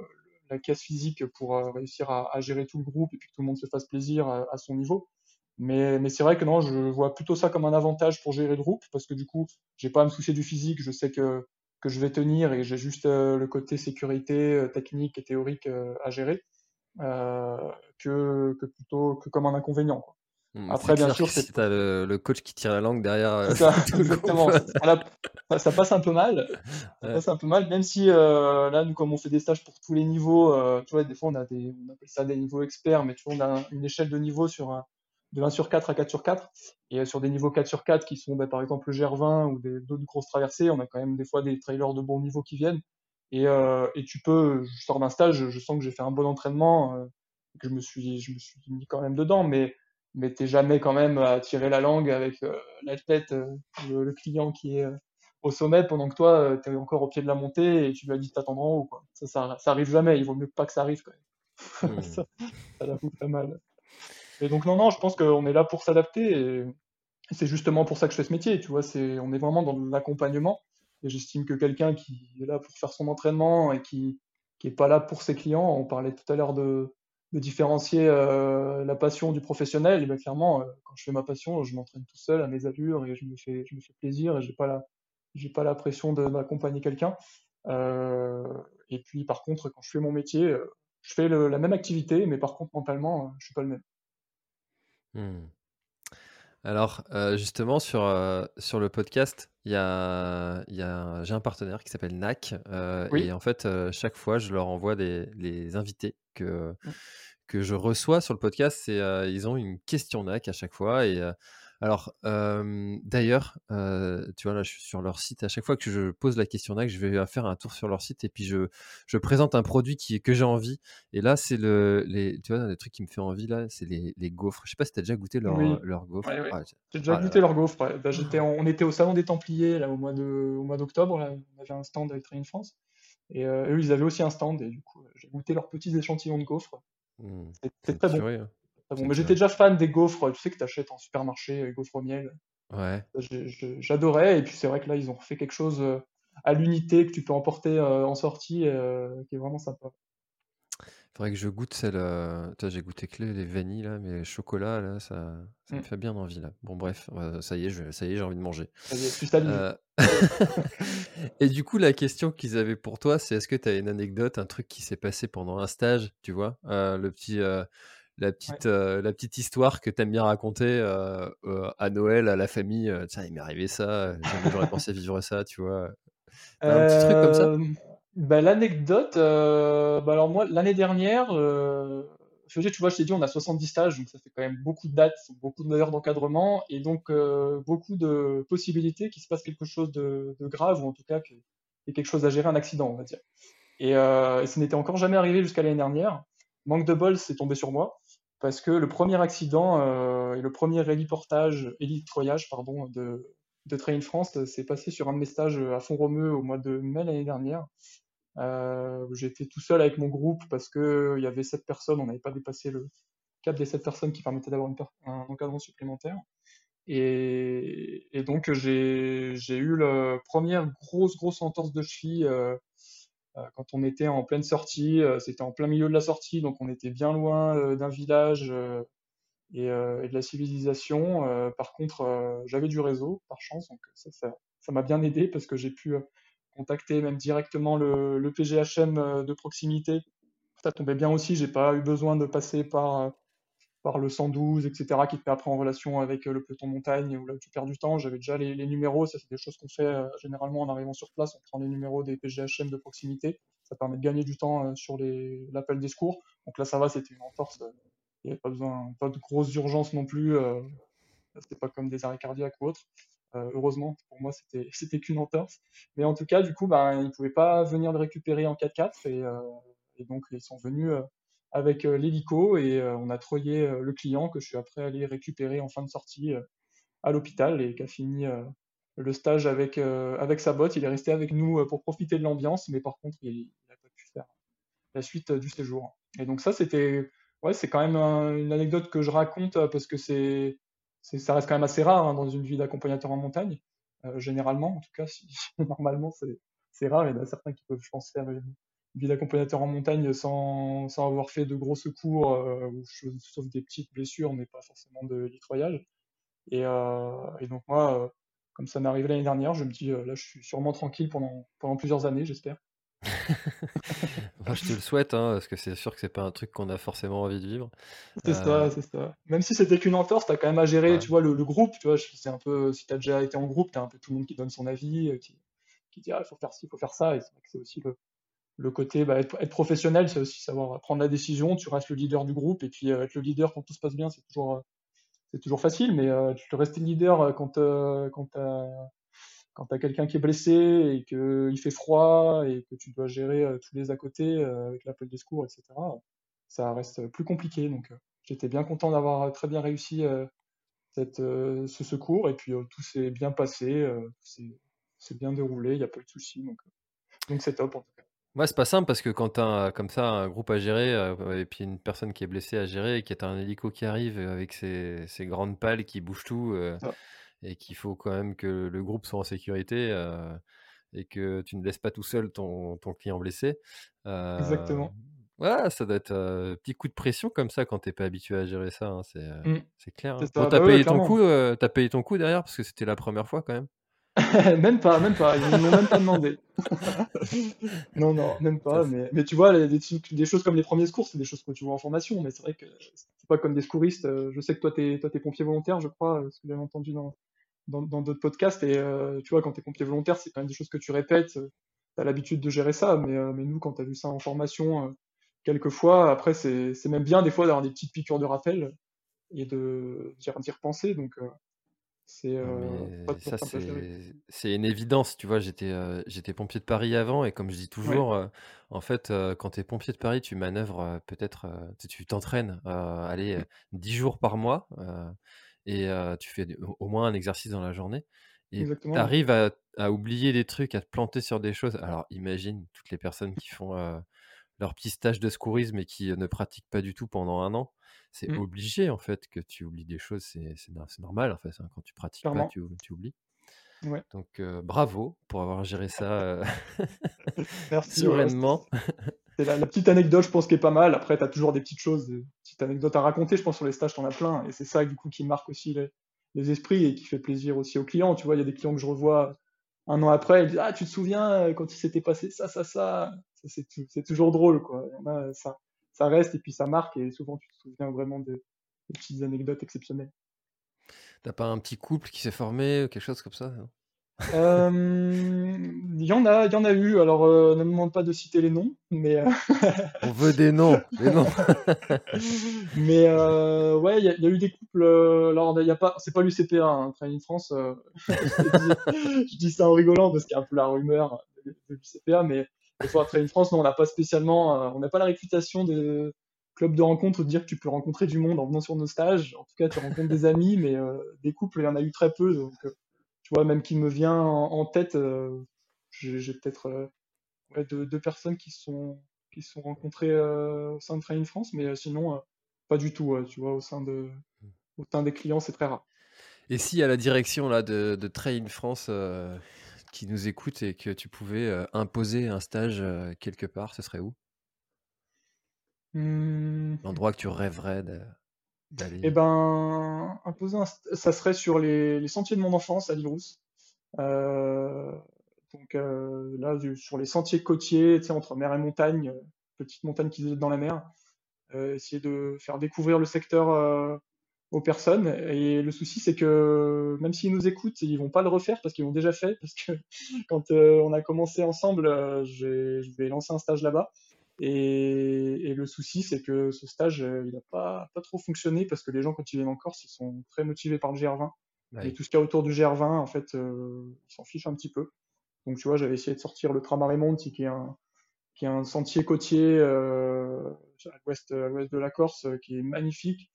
la caisse physique pour euh, réussir à, gérer tout le groupe et puis que tout le monde se fasse plaisir à, son niveau. Mais, mais c'est vrai que non, je vois plutôt ça comme un avantage pour gérer le groupe parce que du coup, j'ai pas à me soucier du physique, je sais que, que je vais tenir et j'ai juste euh, le côté sécurité, technique et théorique à gérer euh, que, plutôt que comme un inconvénient. Après, bien sûr, c'est si t'as le, le coach qui tire la langue derrière euh, ça, exactement. Ça, passe un peu mal. Ça Ouais. passe un peu mal, même si euh, là, nous, comme on fait des stages pour tous les niveaux, euh, tu vois, des fois, on a des, on appelle ça des niveaux experts, mais tu vois, on a une échelle de niveau sur un- de 1 sur 4 à 4 sur 4. Et euh, sur des niveaux 4 sur 4 qui sont, bah, par exemple, le GR20 ou d'autres grosses traversées, on a quand même des fois des trailers de bon niveau qui viennent. Et, euh, et tu peux, je sors d'un stage, je, je sens que j'ai fait un bon entraînement, euh, que je me suis, je me suis mis quand même dedans, mais, mais t'es jamais quand même à tirer la langue avec euh, l'athlète, euh, le, le client qui est euh, au sommet pendant que toi, tu es encore au pied de la montée et tu lui as dit de t'attendre en haut, quoi. Ça, ça, ça arrive jamais, il vaut mieux pas que ça arrive, quand même. Mmh. Ça, ça la fout très mal. Et donc, non, non, je pense qu'on est là pour s'adapter et c'est justement pour ça que je fais ce métier, tu vois, c'est, on est vraiment dans l'accompagnement et j'estime que quelqu'un qui est là pour faire son entraînement et qui, qui est pas là pour ses clients, on parlait tout à l'heure de, de différencier euh, la passion du professionnel, et bien clairement, euh, quand je fais ma passion, je m'entraîne tout seul à mes allures et je me fais, je me fais plaisir et j'ai pas pas la pression d'accompagner quelqu'un. Euh, et puis, par contre, quand je fais mon métier, je fais la même activité, mais par contre, mentalement, je suis pas le même. Hmm. Alors, euh, justement, sur, euh, sur le podcast, il y a, il y a, j'ai un partenaire qui s'appelle NAC. euh, Oui. et en fait, euh, chaque fois, je leur envoie des, les invités que, Mm. que je reçois sur le podcast. C'est, euh, ils ont une question NAC à chaque fois. Et euh, alors, euh, d'ailleurs, euh, tu vois, là, je suis sur leur site. À chaque fois que je pose la question NAC, je vais faire un tour sur leur site et puis je, je présente un produit qui, que j'ai envie. Et là, c'est le, les, tu vois, le truc qui me fait envie, là, c'est les, les gaufres. Je sais pas si tu as déjà goûté leur, Oui. leur gaufre. Ouais, ouais. Ah, J'ai déjà Ah là goûté là. leur gaufre. ouais. Bah, j'étais en- on était au salon des Templiers là, au mois de, au mois d'octobre. là. On avait un stand avec Train France. Et euh, eux, ils avaient aussi un stand. Et du coup, j'ai goûté leurs petits échantillons de gaufres. Hmm. C'est très bon. Bon. Mais j'étais déjà fan des gaufres, tu sais, que tu achètes en supermarché, les gaufres au miel. Ouais. J'adorais. Et puis, c'est vrai que là, ils ont fait quelque chose euh, à l'unité que tu peux emporter euh, en sortie, euh, qui est vraiment sympa. Faudrait que je goûte celle. euh, j'ai goûté que les les vanilles là, mais les chocolats là, ça, ça me Mm. fait bien envie là. Bon bref, euh, ça y est, je, ça y est, j'ai envie de manger. Ça y est, Tu salives. Euh, Et du coup, la question qu'ils avaient pour toi, c'est est-ce que tu as une anecdote, un truc qui s'est passé pendant un stage, tu vois, euh, le petit, euh, la Ouais. petite, euh, la petite histoire que t'aimes bien raconter euh, euh, à Noël à la famille. Tiens, il m'est arrivé ça, j'aurais pensé vivre ça, tu vois? Un petit truc comme ça? Bah, l'anecdote, bah alors moi, l'année dernière, tu vois, je t'ai dit, on a 70 stages, donc ça fait quand même beaucoup de dates, beaucoup d'heures d'encadrement, et donc beaucoup de possibilités qu'il se passe quelque chose de, de grave, ou en tout cas qu'il y ait quelque chose à gérer, un accident, on va dire. Et, et ça n'était encore jamais arrivé jusqu'à l'année dernière. Manque de bol, c'est tombé sur moi, parce que le premier accident euh, et le premier héliportage, hélitroyage, pardon, de, de Train France euh, s'est passé sur un de mes stages à Font-Romeu au mois de mai l'année dernière. Euh, J'étais tout seul avec mon groupe parce que il y avait sept personnes, on n'avait pas dépassé le cap des sept personnes qui permettait d'avoir un encadrement supplémentaire. Et, donc j'ai eu la première grosse grosse entorse de cheville euh, euh, quand on était en pleine sortie. euh, C'était en plein milieu de la sortie, donc on était bien loin euh, d'un village euh, et, euh, de la civilisation. Euh, par contre, euh, j'avais du réseau, par chance, donc ça, m'a bien aidé parce que j'ai pu euh, contacter même directement le, le PGHM euh, de proximité. Ça tombait bien aussi, j'ai pas eu besoin de passer par, euh, par le 112, etc., qui te met après en relation avec euh, le peloton montagne, où là tu perds du temps. J'avais déjà les, les numéros, ça c'est des choses qu'on fait euh, généralement en arrivant sur place, on prend les numéros des PGHM de proximité. Ça permet de gagner du temps euh, sur l'appel des secours. Donc là ça va, c'était une entorse, il n'y avait pas besoin, pas de grosses urgences non plus. C'était pas comme des arrêts cardiaques ou autres. Heureusement, pour moi, c'était qu'une entorse. Mais en tout cas, du coup, ben, ils pouvaient pas venir le récupérer en 4x4 et, et donc ils sont venus avec euh, l'hélico et euh, on a troyé euh, le client que je suis après allé récupérer en fin de sortie à l'hôpital et qui a fini le stage avec avec sa botte. Il est resté avec nous pour profiter de l'ambiance, mais par contre, il n'a pas pu faire la suite du séjour. Et donc ça, c'était, ouais, c'est quand même un- une anecdote que je raconte parce que c'est, ça reste quand même assez rare hein, dans une vie d'accompagnateur en montagne, généralement, en tout cas, normalement, c'est, rare. Il y en a certains qui peuvent, je pense, faire vie d'accompagnateur en montagne sans, sans avoir fait de gros secours, euh, sauf des petites blessures, mais pas forcément de litroyage. Et, euh, et donc moi, euh, comme ça m'est arrivé l'année dernière, je me dis, euh, là, je suis sûrement tranquille pendant, pendant plusieurs années, j'espère. Je te le souhaite, hein, parce que c'est sûr que c'est pas un truc qu'on a forcément envie de vivre. C'est ça, c'est ça. Même si c'était qu'une entorse, t'as quand même à gérer, ouais. tu vois, le, le groupe, tu vois, c'est un peu, si t'as déjà été en groupe, t'as un peu tout le monde qui donne son avis, qui, qui dit, ah, il faut faire ci, il faut faire ça, et c'est vrai que c'est aussi le, le côté, bah, être, professionnel, c'est aussi savoir prendre la décision, tu restes le leader du groupe, et puis euh, être le leader quand tout se passe bien, c'est toujours, euh, c'est toujours facile, mais euh, tu rester leader quand, quand t'as, quand t'as quelqu'un qui est blessé, et qu'il fait froid, et que tu dois gérer tous les à côté, euh, avec l'appel des secours, etc., ça reste plus compliqué, donc j'étais bien content d'avoir très bien réussi cette, ce secours, et puis tout s'est bien passé, s'est bien déroulé, il n'y a pas eu de soucis, donc donc c'est top. Ouais, c'est pas simple parce que quand t'as un- comme ça un groupe à gérer euh, et puis une personne qui est blessée à gérer et qu'il y a un hélico qui arrive avec ses, ses grandes pales qui bougent tout euh, Ça, et qu'il faut quand même que le groupe soit en sécurité euh, et que tu ne laisses pas tout seul ton, ton client blessé. Euh, exactement. ouais, ça doit être un petit coup de pression comme ça quand t'es pas habitué à gérer ça, hein, c'est euh, Mm, c'est clair. hein. c'est Bon, ça, t'as bah ouais, payé ton coup, clairement. euh, t'as payé ton coup derrière parce que c'était la première fois quand même. Même pas, même pas, ils ne m'ont même pas demandé. Non, non, même pas, mais, mais tu vois, des, des choses comme les premiers secours, c'est des choses que tu vois en formation, mais c'est vrai que c'est pas comme des secouristes. euh, Je sais que toi, t'es, toi, t'es pompier volontaire, je crois, euh, ce que j'ai entendu dans, dans, dans d'autres podcasts, et euh, tu vois, quand t'es pompier volontaire, c'est quand même des choses que tu répètes, t'as l'habitude de gérer ça, mais, euh, mais nous, quand t'as vu ça en formation, euh, quelques fois, après, c'est, c'est même bien des fois d'avoir des petites piqûres de rappel et de d'y d'y repenser, donc c'est euh, mais ça, gérer. c'est c'est une évidence. Tu vois, j'étais euh, j'étais pompier de Paris avant, et comme je dis Ouais, toujours, euh, en fait, euh, quand tu es pompier de Paris, tu manœuvres euh, peut-être, euh, tu tu t'entraînes, euh, allez, euh, 10 jours par mois, euh, et euh, tu fais au au moins un exercice dans la journée, et tu exactement. arrives à, à oublier des trucs, à te planter sur des choses. Alors, imagine toutes les personnes qui font euh, leur petit stage de secourisme et qui euh, ne pratiquent pas du tout pendant un an. C'est Mm, obligé, en fait, que tu oublies des choses. C'est c'est no- c'est normal, en fait. hein. Quand tu pratiques pas, tu, tu oublies. Ouais. Donc, euh, bravo pour avoir géré ça euh, Merci, ouais, sereinement. c'est la, la petite anecdote, je pense, qui est pas mal. Après, tu as toujours des petites choses, des petites anecdotes à raconter. Je pense sur les stages, t'en as plein. Et c'est ça, du coup, qui marque aussi les, les esprits et qui fait plaisir aussi aux clients. Tu vois, il y a des clients que je revois un an après, ils disent Ah, tu te souviens quand il s'était passé ça, ça, ça? Ça, c'est toujours drôle, quoi. Il y en a, ça, ça reste et puis ça marque. Et souvent, tu te souviens vraiment de- des petites anecdotes exceptionnelles. T'as pas un petit couple qui s'est formé ou quelque chose comme ça non? Euh, Il y en a, il y en a eu. Alors, euh, ne me demande pas de citer les noms, mais euh, On veut des noms, des noms. Mais euh, ouais, il y, a il y a eu des couples. euh, alors, il y a pas, c'est pas l'UCPA, hein, Training France. euh, je, dis, je dis ça en rigolant parce qu'il y a un peu la rumeur de, de l'UCPA, mais des fois Training France, non, on n'a pas spécialement, euh, on n'a pas la réputation de club de rencontre de dire que tu peux rencontrer du monde en venant sur nos stages. En tout cas, tu rencontres des amis, mais euh, des couples, il y en a eu très peu. Donc, euh, tu vois, même qui me vient en, tête, j'ai peut-être deux, personnes qui sont qui sont rencontrées au sein de Training France, mais sinon. pas du tout, tu vois, au sein de, au sein des clients, c'est très rare. Et si à la direction là, de, Train France qui nous écoute et que tu pouvais euh, imposer un stage euh, quelque part, ce serait où? Hmm, L'endroit que tu rêverais de- Eh d'aller ben, imposer un ça serait sur les, les sentiers de mon enfance à Lillerousse. Euh, donc là, sur les sentiers côtiers, entre mer et montagne, petite montagne qui jette dans la mer, essayer de faire découvrir le secteur aux personnes. Et le souci, c'est que même s'ils nous écoutent, ils vont pas le refaire parce qu'ils l'ont déjà fait. Parce que quand euh, on a commencé ensemble, euh, je vais lancer un stage là-bas. Et, et le souci, c'est que ce stage, euh, il n'a pas, pas trop fonctionné parce que les gens, quand ils viennent en Corse, ils sont très motivés par le GR20. Ouais. Et tout ce qu'il y a autour du GR20, en fait, euh, ils s'en fichent un petit peu. Donc, tu vois, j'avais essayé de sortir le Tramarimonti, qui est un, qui est un sentier côtier à l'ouest de la Corse, qui est magnifique.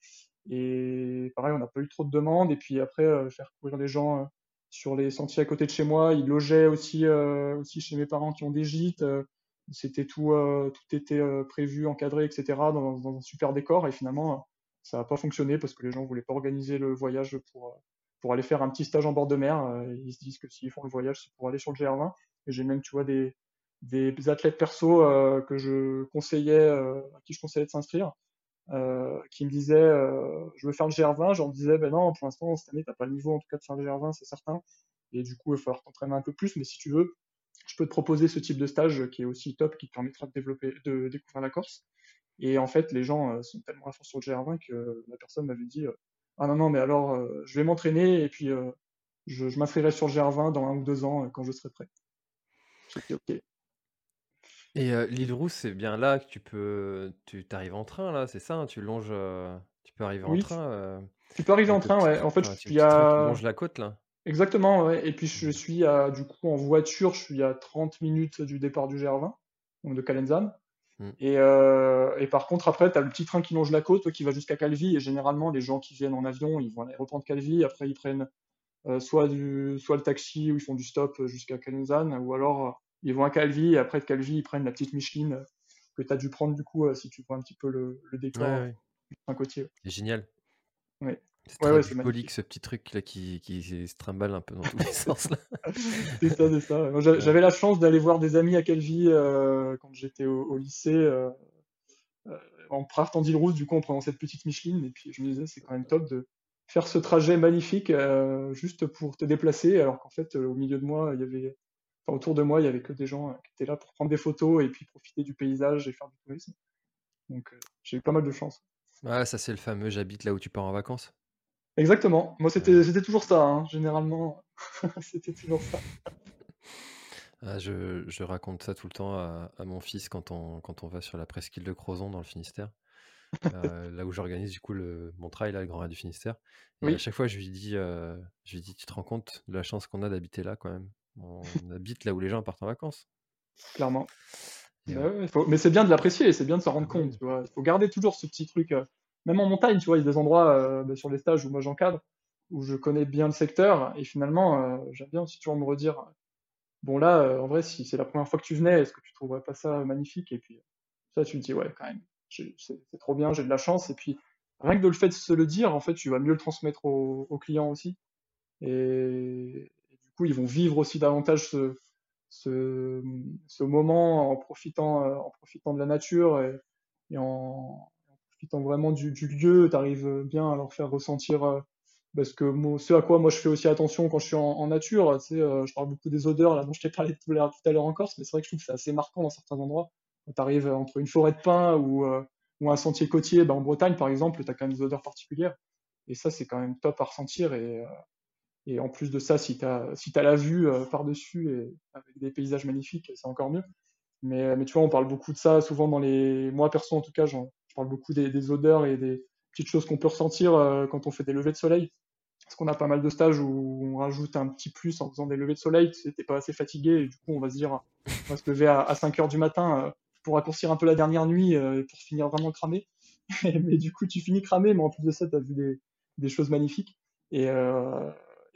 Et pareil, on n'a pas eu trop de demandes. Et puis après, euh, faire courir les gens euh, sur les sentiers à côté de chez moi. Ils logeaient aussi, euh, aussi chez mes parents qui ont des gîtes. c'était tout, tout était prévu, encadré, etc. dans, un super décor. Et finalement, ça n'a pas fonctionné parce que les gens voulaient pas organiser le voyage pour, pour aller faire un petit stage en bord de mer. Ils se disent que s'ils font le voyage, c'est pour aller sur le GR20. Et j'ai même, tu vois, des, des athlètes perso que je conseillais, à qui je conseillais de s'inscrire, euh, qui me disaient euh, je veux faire le GR20, je leur disais ben non, pour l'instant cette année t'as pas le niveau en tout cas de faire le GR20, c'est certain, et du coup il va falloir t'entraîner un peu plus, mais si tu veux, je peux te proposer ce type de stage qui est aussi top, qui te permettra de développer, de découvrir la Corse. Et en fait, les gens sont tellement à fond sur le GR20 que la personne m'avait dit Ah non, non, mais alors, je vais m'entraîner et puis je, m'inscrirai sur le GR20 dans un ou deux ans quand je serai prêt. J'ai OK. Et l'île Rousse, c'est bien là que tu peux, tu arrives en train là, c'est ça, hein, tu longes, tu peux arriver en train. tu peux arriver en train, ouais. En fait, je suis à. la côte là. Exactement, ouais. Et puis je suis à, du coup, en voiture, je suis à 30 minutes du départ du GR20, donc de Calenzane. Mmh. Et, et, par contre, après, tu as le petit train qui longe la côte, qui va jusqu'à Calvi. Et généralement, les gens qui viennent en avion, ils vont aller reprendre Calvi. Après, ils prennent soit, du, soit le taxi où ils font du stop jusqu'à Calenzane, ou alors ils vont à Calvi, et après de Calvi, ils prennent la petite Micheline que tu as dû prendre du coup, euh, si tu vois un petit peu le, le décor un côtier. C'est génial. Ouais. C'est ouais, symbolique ce petit truc là qui, qui se trimballe un peu dans tous les sens. c'est ça, c'est ça. J'avais la chance d'aller voir des amis à Calvi euh, quand j'étais au, lycée. Euh, en partant d'île Rousse, du coup, en prenant cette petite Micheline. Et puis je me disais, c'est quand même top de faire ce trajet magnifique juste pour te déplacer, alors qu'en fait, au milieu de moi, il y avait autour de moi, il y avait que des gens euh, qui étaient là pour prendre des photos et puis profiter du paysage et faire du tourisme. Donc euh, j'ai eu pas mal de chance. Ouais, ça c'est le fameux j'habite là où tu pars en vacances. Exactement. Moi c'était c'était toujours ça. Hein. Généralement, c'était toujours ça. Ah, je, je, raconte ça tout le temps à, mon fils quand on, quand on va sur la presqu'île de Crozon dans le Finistère. Euh, là où j'organise du coup le, mon trail, là, le Grand Raid du Finistère. Et à chaque fois, je lui dis, je lui dis, tu te rends compte de la chance qu'on a d'habiter là quand même. On habite là où les gens partent en vacances. Clairement. Bah mais c'est bien de l'apprécier, c'est bien de s'en rendre compte. Il faut garder toujours ce petit truc. Euh, même en montagne, tu vois, il y a des endroits euh, bah, sur les stages où moi j'encadre, où je connais bien le secteur, et finalement, euh, j'aime bien aussi toujours me redire bon là, en vrai, si c'est la première fois que tu venais, est-ce que tu trouverais pas ça magnifique? Et puis ça, tu me dis ouais, quand même, c'est trop bien, j'ai de la chance. Et puis rien que de le fait de se le dire, en fait, tu vas mieux le transmettre aux clients aussi. Et, ils vont vivre aussi davantage ce, moment en profitant, euh, en profitant de la nature et, en, profitant vraiment du, lieu. Tu arrives bien à leur faire ressentir euh, parce que ce à quoi moi je fais aussi attention quand je suis en, nature, tu euh, je parle beaucoup des odeurs là dont je t'ai parlé tout à l'heure en Corse, mais c'est vrai que je trouve que c'est assez marquant dans certains endroits. Quand tu arrives entre une forêt de pins ou, un sentier côtier, ben, en Bretagne par exemple, tu as quand même des odeurs particulières. Et ça, c'est quand même top à ressentir. Et en plus de ça, si tu as, si as la vue euh, par-dessus et avec des paysages magnifiques, c'est encore mieux. Mais, mais tu vois, on parle beaucoup de ça souvent dans les. Moi, perso, en tout cas, je parle beaucoup des, odeurs et des petites choses qu'on peut ressentir euh, quand on fait des levées de soleil. Parce qu'on a pas mal de stages où on rajoute un petit plus en faisant des levées de soleil. Tu n'es pas assez fatigué et du coup, on va se lever à, 5 heures du matin euh, pour raccourcir un peu la dernière nuit et pour finir vraiment cramé. mais du coup, tu finis cramé, mais en plus de ça, tu as vu des, des choses magnifiques. Et,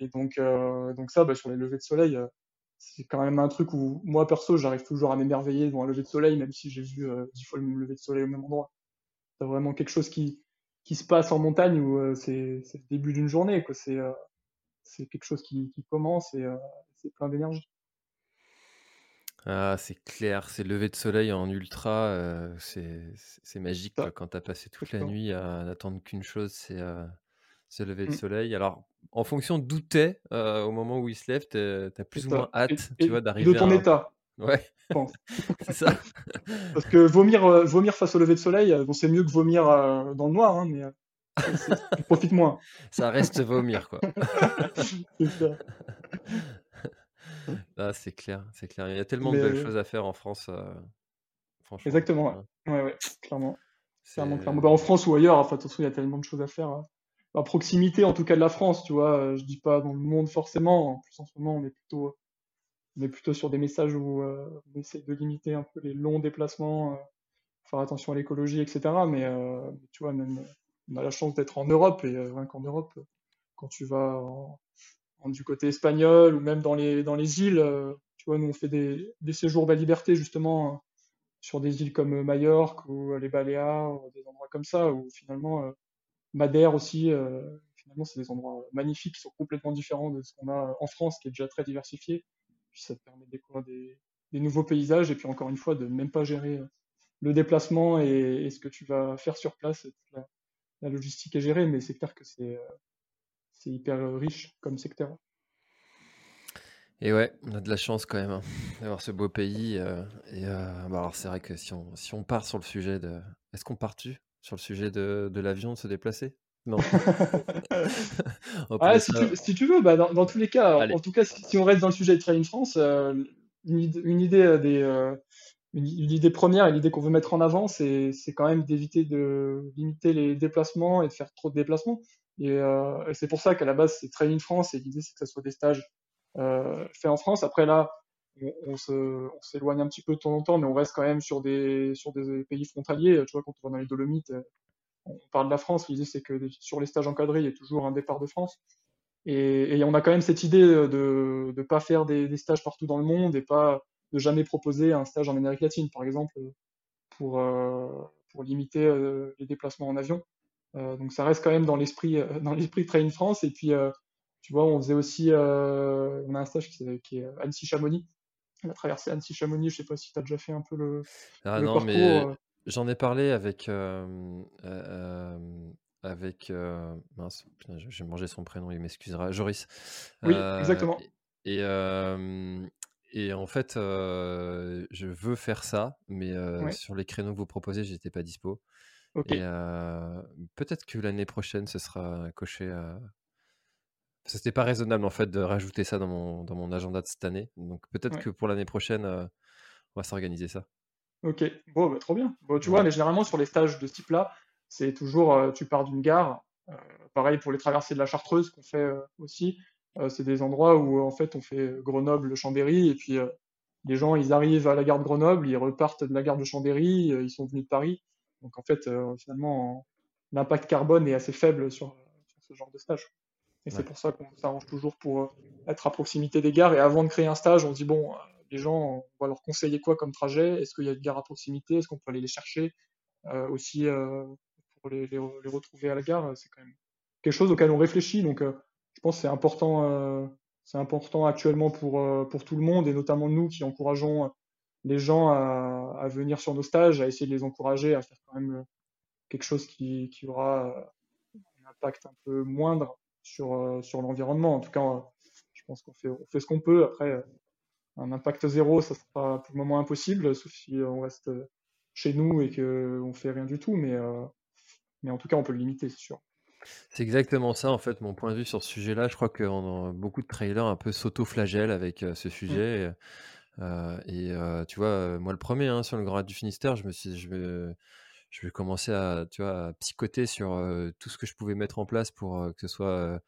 et donc, euh, donc ça, bah, sur les levées de soleil, euh, c'est quand même un truc où moi perso, j'arrive toujours à m'émerveiller devant un lever de soleil, même si j'ai vu euh, dix fois le même lever de soleil au même endroit. C'est vraiment quelque chose qui, qui se passe en montagne où c'est le début d'une journée, quoi. C'est c'est quelque chose qui, qui commence et c'est plein d'énergie. Ah, c'est clair, c'est lever de soleil en ultra, c'est magique quand tu as passé toute la nuit à n'attendre qu'une chose, c'est se lever le mmh. soleil. Alors, en fonction d'où t'es, euh, au moment où il se lève, t'as plus ou moins hâte, tu vois, d'arriver. De ton état. Ouais. c'est ça. Parce que vomir, euh, vomir face au lever de soleil, bon, c'est mieux que vomir dans le noir, hein, mais tu profites moins. Ça reste vomir, quoi. c'est. Ah, c'est clair, c'est clair. Il y a tellement de belles choses à faire en France. franchement. Exactement, ouais. ouais, clairement. Clairement, clairement. Bah, en France ou ailleurs, enfin, attention, il y a tellement de choses à faire. Hein à proximité en tout cas de la France, tu vois. Euh, je dis pas dans le monde forcément. En plus en ce moment on est plutôt on est plutôt sur des messages où euh, on essaie de limiter un peu les longs déplacements, euh, faire attention à l'écologie, etc. Mais tu vois, même on a la chance d'être en Europe et rien qu'en Europe, quand tu vas en, du côté espagnol ou même dans les dans les îles, tu vois, nous on fait des, des séjours de la liberté justement sur des îles comme Majorque ou les Baléares, des endroits comme ça où finalement Madère aussi, euh, finalement, c'est des endroits magnifiques qui sont complètement différents de ce qu'on a en France, qui est déjà très diversifié. Puis ça te permet de découvrir des, nouveaux paysages et puis encore une fois de même pas gérer euh, le déplacement et, ce que tu vas faire sur place. La, logistique est gérée, mais c'est clair que c'est euh, hyper riche comme secteur. Et ouais, on a de la chance quand même hein, d'avoir ce beau pays. et bah alors c'est vrai que si on, si on part sur le sujet de... Est-ce qu'on part-tu? Sur le sujet de, de l'avion de se déplacer? Non. Laisser si tu, si tu veux, bah, dans, dans tous les cas, en, Allez. en tout cas, si, si on reste dans le sujet de Train in France, euh, une, id- une idée euh, des, euh, une, une idée première et l'idée qu'on veut mettre en avant, c'est, c'est quand même d'éviter de limiter les déplacements et de faire trop de déplacements. Et, euh, et c'est pour ça qu'à la base, c'est Train in France et l'idée, c'est que ça soit des stages euh, faits en France. Après, là, on, s'éloigne un petit peu de temps en temps, mais on reste quand même sur des, sur des pays frontaliers. Tu vois, quand on va dans les Dolomites, on parle de la France, l'idée, c'est que sur les stages encadrés, il y a toujours un départ de France. Et, et on a quand même cette idée de ne pas faire des, stages partout dans le monde et pas de jamais proposer un stage en Amérique latine, par exemple, pour, euh, pour limiter euh, les déplacements en avion. Euh, donc ça reste quand même dans l'esprit dans l'esprit Train France. Et puis, tu vois, on faisait aussi, on a un stage qui, qui est Annecy-Chamonix. On a traversé Annecy-Chamonix, je sais pas si tu as déjà fait un peu le, Ah le non, parcours. mais euh. j'en ai parlé avec... euh, euh, avec... euh, mince, j'ai mangé son prénom, il m'excusera. Joris. Oui, exactement. et, et en fait, je veux faire ça, mais Ouais. sur les créneaux que vous proposez, j'étais pas dispo. Ok. Et peut-être que l'année prochaine, ce sera coché à... C'était pas raisonnable en fait de rajouter ça dans mon, dans mon agenda de cette année. Donc peut-être Ouais. que pour l'année prochaine, euh, on va s'organiser ça. Ok, bon, bah, trop bien. Bon, tu Ouais. vois, mais généralement sur les stages de ce type-là, c'est toujours, euh, tu pars d'une gare. euh, pareil pour les traversées de la Chartreuse qu'on fait aussi. C'est des endroits où en fait on fait Grenoble-Chambéry et puis les gens ils arrivent à la gare de Grenoble, ils repartent de la gare de Chambéry, ils sont venus de Paris. Donc en fait, finalement, l'impact carbone est assez faible sur, sur ce genre de stage. Et Ouais. c'est pour ça qu'on s'arrange toujours pour euh, être à proximité des gares. Et avant de créer un stage, on se dit bon, euh, les gens, on va leur conseiller quoi comme trajet? Est-ce qu'il y a une gare à proximité? Est-ce qu'on peut aller les chercher? Euh, aussi, euh, pour les, les, les retrouver à la gare, c'est quand même quelque chose auquel on réfléchit. Donc, euh, je pense que c'est important, euh, c'est important actuellement pour, euh, pour tout le monde et notamment nous qui encourageons les gens à, à venir sur nos stages, à essayer de les encourager à faire quand même quelque chose qui, qui aura un impact un peu moindre sur, euh, sur l'environnement. En tout cas, euh, je pense qu'on fait, on fait ce qu'on peut. Après, euh, un impact zéro, ça sera pour le moment impossible, sauf si on reste chez nous et qu'on fait rien du tout. Mais, euh, mais en tout cas, on peut le limiter, c'est sûr. C'est exactement ça, en fait, mon point de vue sur ce sujet-là. Je crois que beaucoup de trailers un peu s'auto-flagellent avec euh, ce Mm. sujet. Et, euh, et, tu vois, moi le premier, hein, sur le Grand du Finistère, je me suis, je je vais commencer à, tu vois, à psychoter sur euh, tout ce que je pouvais mettre en place pour euh, que ce soit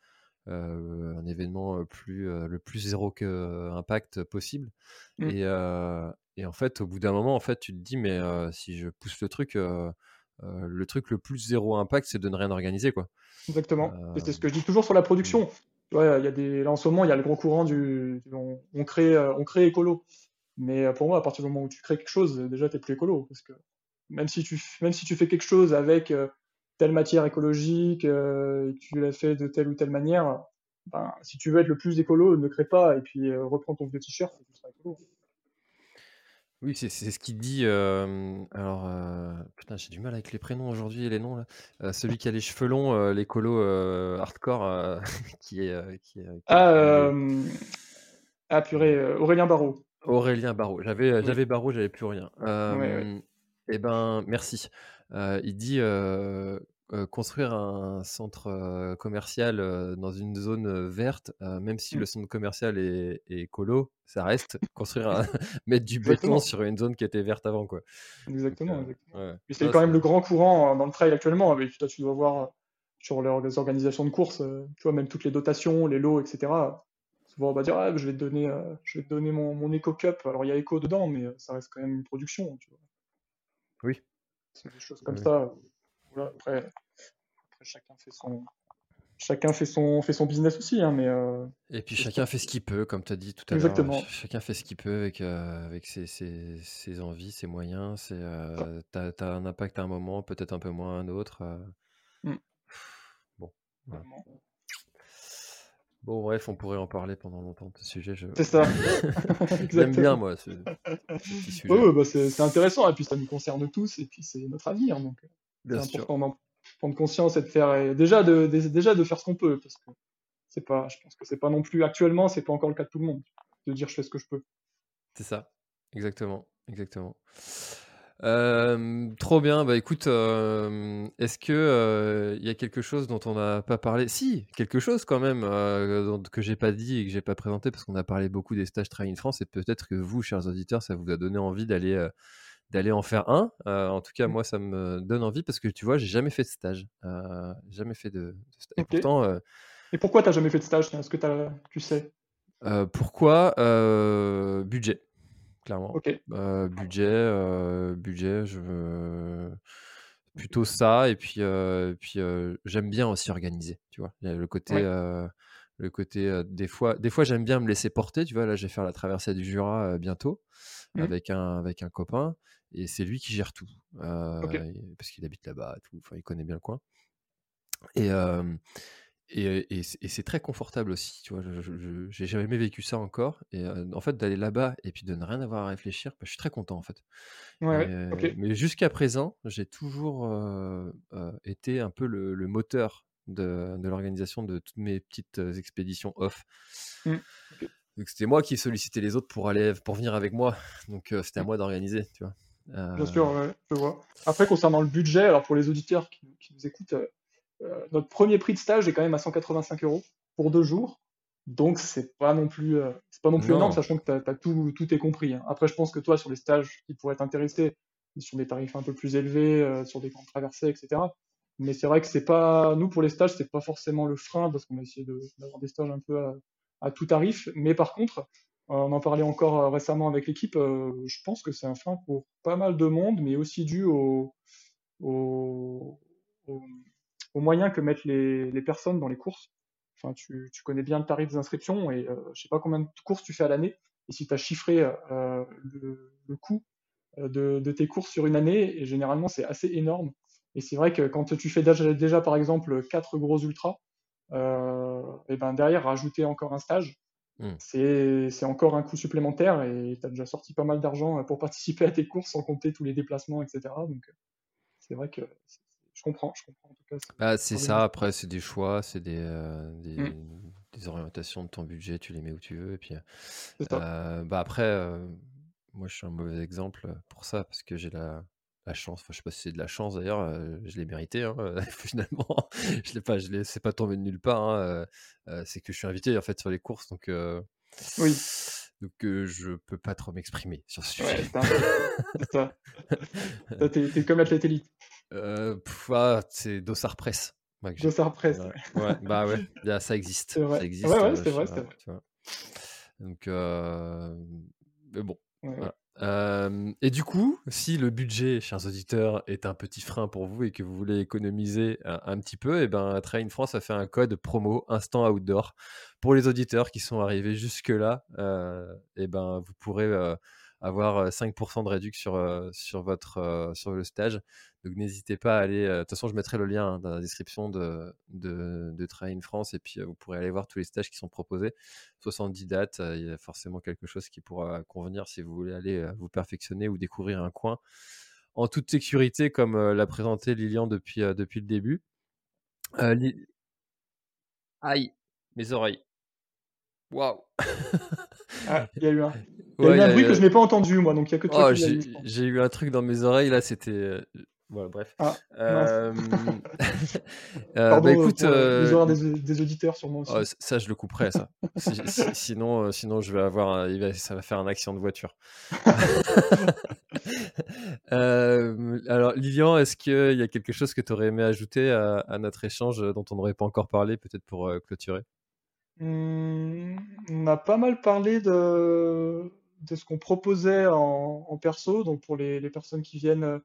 euh, un événement plus, le plus zéro que impact possible. Mm. Et, et en fait, au bout d'un moment, en fait, tu te dis, mais si je pousse le truc, le truc le plus zéro impact, c'est de ne rien organiser, quoi. Exactement. C'est ce que je dis toujours sur la production. Tu vois, il y a des, là, en ce moment, il y a le gros courant du, on, on crée, on crée écolo. Mais pour moi, à partir du moment où tu crées quelque chose, déjà, t'es plus écolo. Parce que même si tu, même si tu fais quelque chose avec euh, telle matière écologique, euh, et que tu l'as fait de telle ou telle manière, ben, si tu veux être le plus écolo, ne crée pas et puis euh, reprends ton vieux t-shirt et tu seras écolo. Oui, c'est ce qu'il dit. euh, alors, euh, putain, j'ai du mal avec les prénoms aujourd'hui et les noms là. Euh, celui qui a les cheveux longs, euh, l'écolo euh, hardcore, euh, qui est, euh, qui est, qui Ah, euh, ah purée, euh, Aurélien Barraud. Aurélien Barraud. J'avais, Oui. j'avais Barraud, j'avais plus rien. Ouais, ouais. Eh ben, merci. Euh, il dit euh, euh, construire un centre commercial dans une zone verte, même si Mm. le centre commercial est, est écolo, ça reste construire un, mettre du béton sur une zone qui était verte avant, quoi. Exactement, exactement. ouais. Mais c'est quand même le grand courant euh, dans le trail actuellement. Mais toi, tu dois voir sur les organisations de courses, tu vois, même toutes les dotations, les lots, etc. Souvent, on va dire, ah, je vais te donner, je vais te donner mon, mon Eco Cup. Alors, il y a Eco dedans, mais ça reste quand même une production, tu vois. Oui. C'est des choses comme Oui. ça. Voilà, après, après, chacun fait son, chacun fait son, fait son business aussi, hein, mais euh, Et puis chacun fait ce qu'il peut, comme tu as dit tout à l'heure. Exactement. Chacun fait ce qu'il peut avec, euh, avec ses, ses- ses envies, ses moyens. C'est, euh, t'as, t'as un impact à un moment, peut-être un peu moins à un autre. euh. Mm. Bon, voilà. Bon, bref, on pourrait en parler pendant longtemps de ce sujet. Je... C'est ça. J'aime bien, moi, ce, ce petit sujet. Ouais, ouais, bah, c'est intéressant, et puis ça nous concerne tous, et puis c'est notre avenir, donc euh, c'est important d'en prendre conscience et de faire, et déjà de, de- déjà de faire ce qu'on peut, parce que c'est pas, je pense que c'est pas non plus, actuellement, c'est pas encore le cas de tout le monde. de dire je fais ce que je peux. C'est ça, exactement, exactement. Trop bien. Bah écoute, est-ce que il y a quelque chose dont on n'a pas parlé? Si, quelque chose quand même que j'ai pas dit et que j'ai pas présenté parce qu'on a parlé beaucoup des stages Train France et peut-être que vous, chers auditeurs, ça vous a donné envie d'aller d'aller en faire un. en tout cas, mmh. moi, ça me donne envie parce que tu vois, j'ai jamais fait de stage, jamais fait de, stage. Et pourtant. et pourquoi t'as jamais fait de stage? Est-ce que tu sais? Pourquoi? Budget clairement. budget, budget, je veux plutôt ça. Et puis, puis j'aime bien aussi organiser, tu vois? Le côté, le côté des fois, des fois j'aime bien me laisser porter. Tu vois, là, je vais faire la traversée du Jura bientôt mmh. avec un avec un copain. Et c'est lui qui gère tout, parce qu'il habite là-bas, tout. Enfin, il connaît bien le coin. Et, et, c'est très confortable aussi, tu vois. Je, j'ai jamais vécu ça encore. Et en fait, d'aller là-bas et puis de ne rien avoir à réfléchir, bah, je suis très content en fait. Mais jusqu'à présent, j'ai toujours été un peu le, moteur de, l'organisation de toutes mes petites expéditions off. Mmh. Donc c'était moi qui sollicitais les autres pour aller, pour venir avec moi. Donc c'était à mmh. moi d'organiser, tu vois. Bien sûr, je vois. Après, concernant le budget, alors pour les auditeurs qui, qui nous écoutent, euh, notre premier prix de stage est quand même à 185 euros pour deux jours. Donc c'est pas non plus euh, c'est pas non plus énorme, sachant que as, tout, tout est compris. Hein. Après, je pense que toi, sur les stages qui pourraient t'intéresser, sur des tarifs un peu plus élevés, euh, sur des grandes traversées, etc. Mais c'est vrai que c'est pas nous pour les stages, c'est pas forcément le frein parce qu'on a essayé d'avoir des stages un peu à, tout tarif. Mais par contre, on en parlait encore récemment avec l'équipe. je pense que c'est un frein pour pas mal de monde, mais aussi dû au, au aux moyens que mettent les, les, personnes dans les courses. Enfin, tu, tu, connais bien le tarif des inscriptions et euh, je sais pas combien de courses tu fais à l'année. Et si tu as chiffré euh, le, le, coût euh, de, de, tes courses sur une année, et généralement c'est assez énorme. Et c'est vrai que quand tu fais déjà, déjà par exemple quatre gros ultras, euh, et ben derrière rajouter encore un stage, mmh. c'est encore un coût supplémentaire et tu as déjà sorti pas mal d'argent pour participer à tes courses sans compter tous les déplacements, etc. Donc c'est vrai que je comprends, je comprends en tout cas. Bah, c'est ça, après, c'est des choix, c'est des, euh, mmh. des, orientations de ton budget, tu les mets où tu veux. Et puis, euh, bah, après, euh, moi, je suis un mauvais exemple pour ça, parce que j'ai la, la chance, enfin, je sais pas si c'est de la chance d'ailleurs, je l'ai mérité, hein, finalement. je l'ai pas, je l'ai, c'est pas tombé de nulle part, hein, c'est que je suis invité en fait sur les courses, donc. oui. Donc je peux pas trop m'exprimer sur ce sujet. Ouais, c'est ça. t'es, t'es comme l'athlète élite. Euh, ah, c'est Dossard Press. Dossard Press. Ouais. bah ouais, ça existe. Ça existe. Ouais, ouais, c'est vrai, c'est vrai. Donc, euh... mais bon. Euh, et du coup, si le budget, chers auditeurs, est un petit frein pour vous et que vous voulez économiser un, petit peu, et eh ben Train France a fait un code promo Instant Outdoor pour les auditeurs qui sont arrivés jusque là. Euh, et ben vous pourrez euh, avoir 5% de réduction sur, votre, sur le stage. Donc n'hésitez pas à aller. De toute façon, je mettrai le lien hein, dans la description de, de, de Train France et puis vous pourrez aller voir tous les stages qui sont proposés. 70 dates, il y a forcément quelque chose qui pourra convenir si vous voulez aller vous perfectionner ou découvrir un coin en toute sécurité comme l'a présenté Lilian depuis, depuis le début. Aïe, mes oreilles. Waouh ah, y a eu il y a eu un bruit que je n'ai pas entendu, moi, donc il n'y a que toi oh, J'ai eu un truc dans mes oreilles, là, c'était. Voilà, bref. Ah, euh... euh Pardon, bah, écoute, euh... des, des, auditeurs sûrement aussi. Oh, ça, je le couperai, ça. sinon, euh, sinon, je vais avoir, ça va faire un accident de voiture. euh, alors, Lilian, est-ce qu'il y a quelque chose que tu aurais aimé ajouter à, à notre échange dont on n'aurait pas encore parlé, peut-être pour euh, clôturer? Mmh, On a pas mal parlé de, de ce qu'on proposait en, perso, donc pour les, personnes qui viennent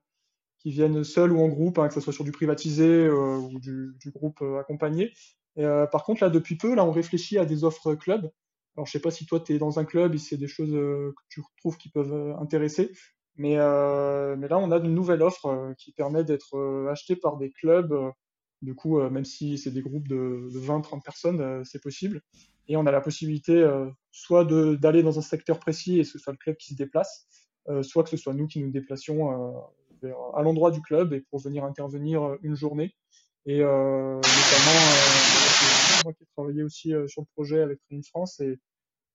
qui viennent seuls ou en groupe, hein, que ce soit sur du privatisé euh, ou du, groupe euh, accompagné. Euh, par contre, là, depuis peu, là, on réfléchit à des offres club. Alors, je sais pas si toi, tu es dans un club et c'est des choses que tu trouves qui peuvent intéresser. Mais, mais là, on a une nouvelle offre qui permet d'être acheté par des clubs. du coup, même si c'est des groupes de 20-30 personnes, c'est possible. Et on a la possibilité soit d'aller dans un secteur précis et ce soit le club qui se déplace, soit que ce soit nous qui nous déplacions à l'endroit du club et pour venir intervenir euh, une journée. Et euh, notamment, euh, moi qui ai travaillé aussi sur le projet avec Train France et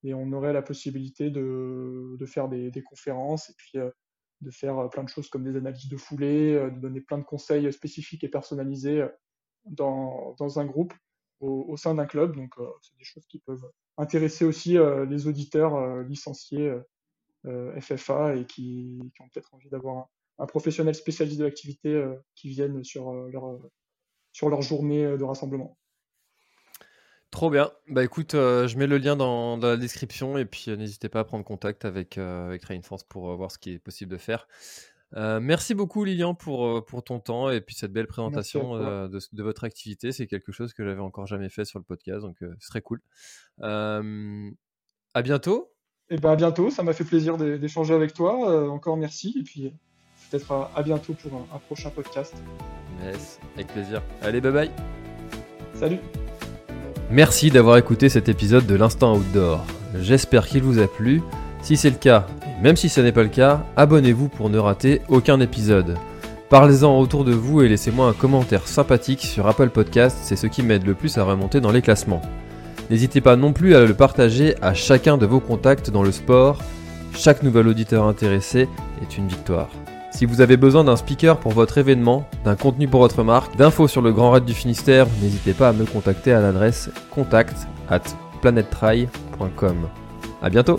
et on aurait la possibilité de, de faire des, des, conférences et puis de faire plein de choses comme des analyses de foulée, de donner plein de conseils spécifiques et personnalisés dans, dans un groupe au, sein d'un club. Donc, c'est des choses qui peuvent intéresser aussi les auditeurs licenciés FFA et qui, ont peut-être envie d'avoir un, professionnel spécialiste de l'activité qui vienne sur leur, sur leur journée de rassemblement. Trop bien. Bah écoute, euh, je mets le lien dans, la description et puis euh, n'hésitez pas à prendre contact avec, euh, avec Rainforce pour voir ce qui est possible de faire. Merci beaucoup Lilian pour, pour ton temps et puis cette belle présentation de, de, votre activité. C'est quelque chose que j'avais encore jamais fait sur le podcast, donc ce serait cool. à bientôt. Et eh ben à bientôt, ça m'a fait plaisir d'échanger avec toi. encore merci et puis peut-être à, bientôt pour un, un prochain podcast. Yes, avec plaisir. Allez, bye bye. Salut. Merci d'avoir écouté cet épisode de l'Instant Outdoor. J'espère qu'il vous a plu. Si c'est le cas, et même si ce n'est pas le cas, abonnez-vous pour ne rater aucun épisode. Parlez-en autour de vous et laissez-moi un commentaire sympathique sur Apple Podcast, c'est ce qui m'aide le plus à remonter dans les classements. N'hésitez pas non plus à le partager à chacun de vos contacts dans le sport. Chaque nouvel auditeur intéressé est une victoire. Si vous avez besoin d'un speaker pour votre événement, d'un contenu pour votre marque, d'infos sur le Grand Raid du Finistère, n'hésitez pas à me contacter à l'adresse contact at planettry.com. A bientôt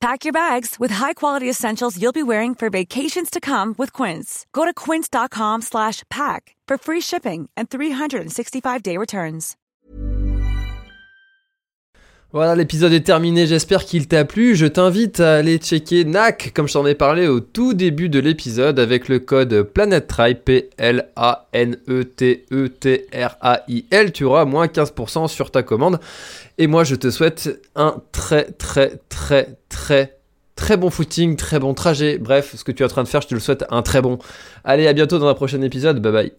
Pack your bags with high-quality essentials you'll be wearing for vacations to come with Quince. Go to quince.com/pack for free shipping and 365-day returns. Voilà, l'épisode est terminé, j'espère qu'il t'a plu. Je t'invite à aller checker NAC, comme je t'en ai parlé au tout début de l'épisode, avec le code PlanetTrail, P-L-A-N-E-T-E-T-R-A-I-L. Tu auras moins 15% sur ta commande. Et moi, je te souhaite un très, très, très, très, très bon footing, très bon trajet. Bref, ce que tu es en train de faire, je te le souhaite un très bon. Allez, à bientôt dans un prochain épisode. Bye bye.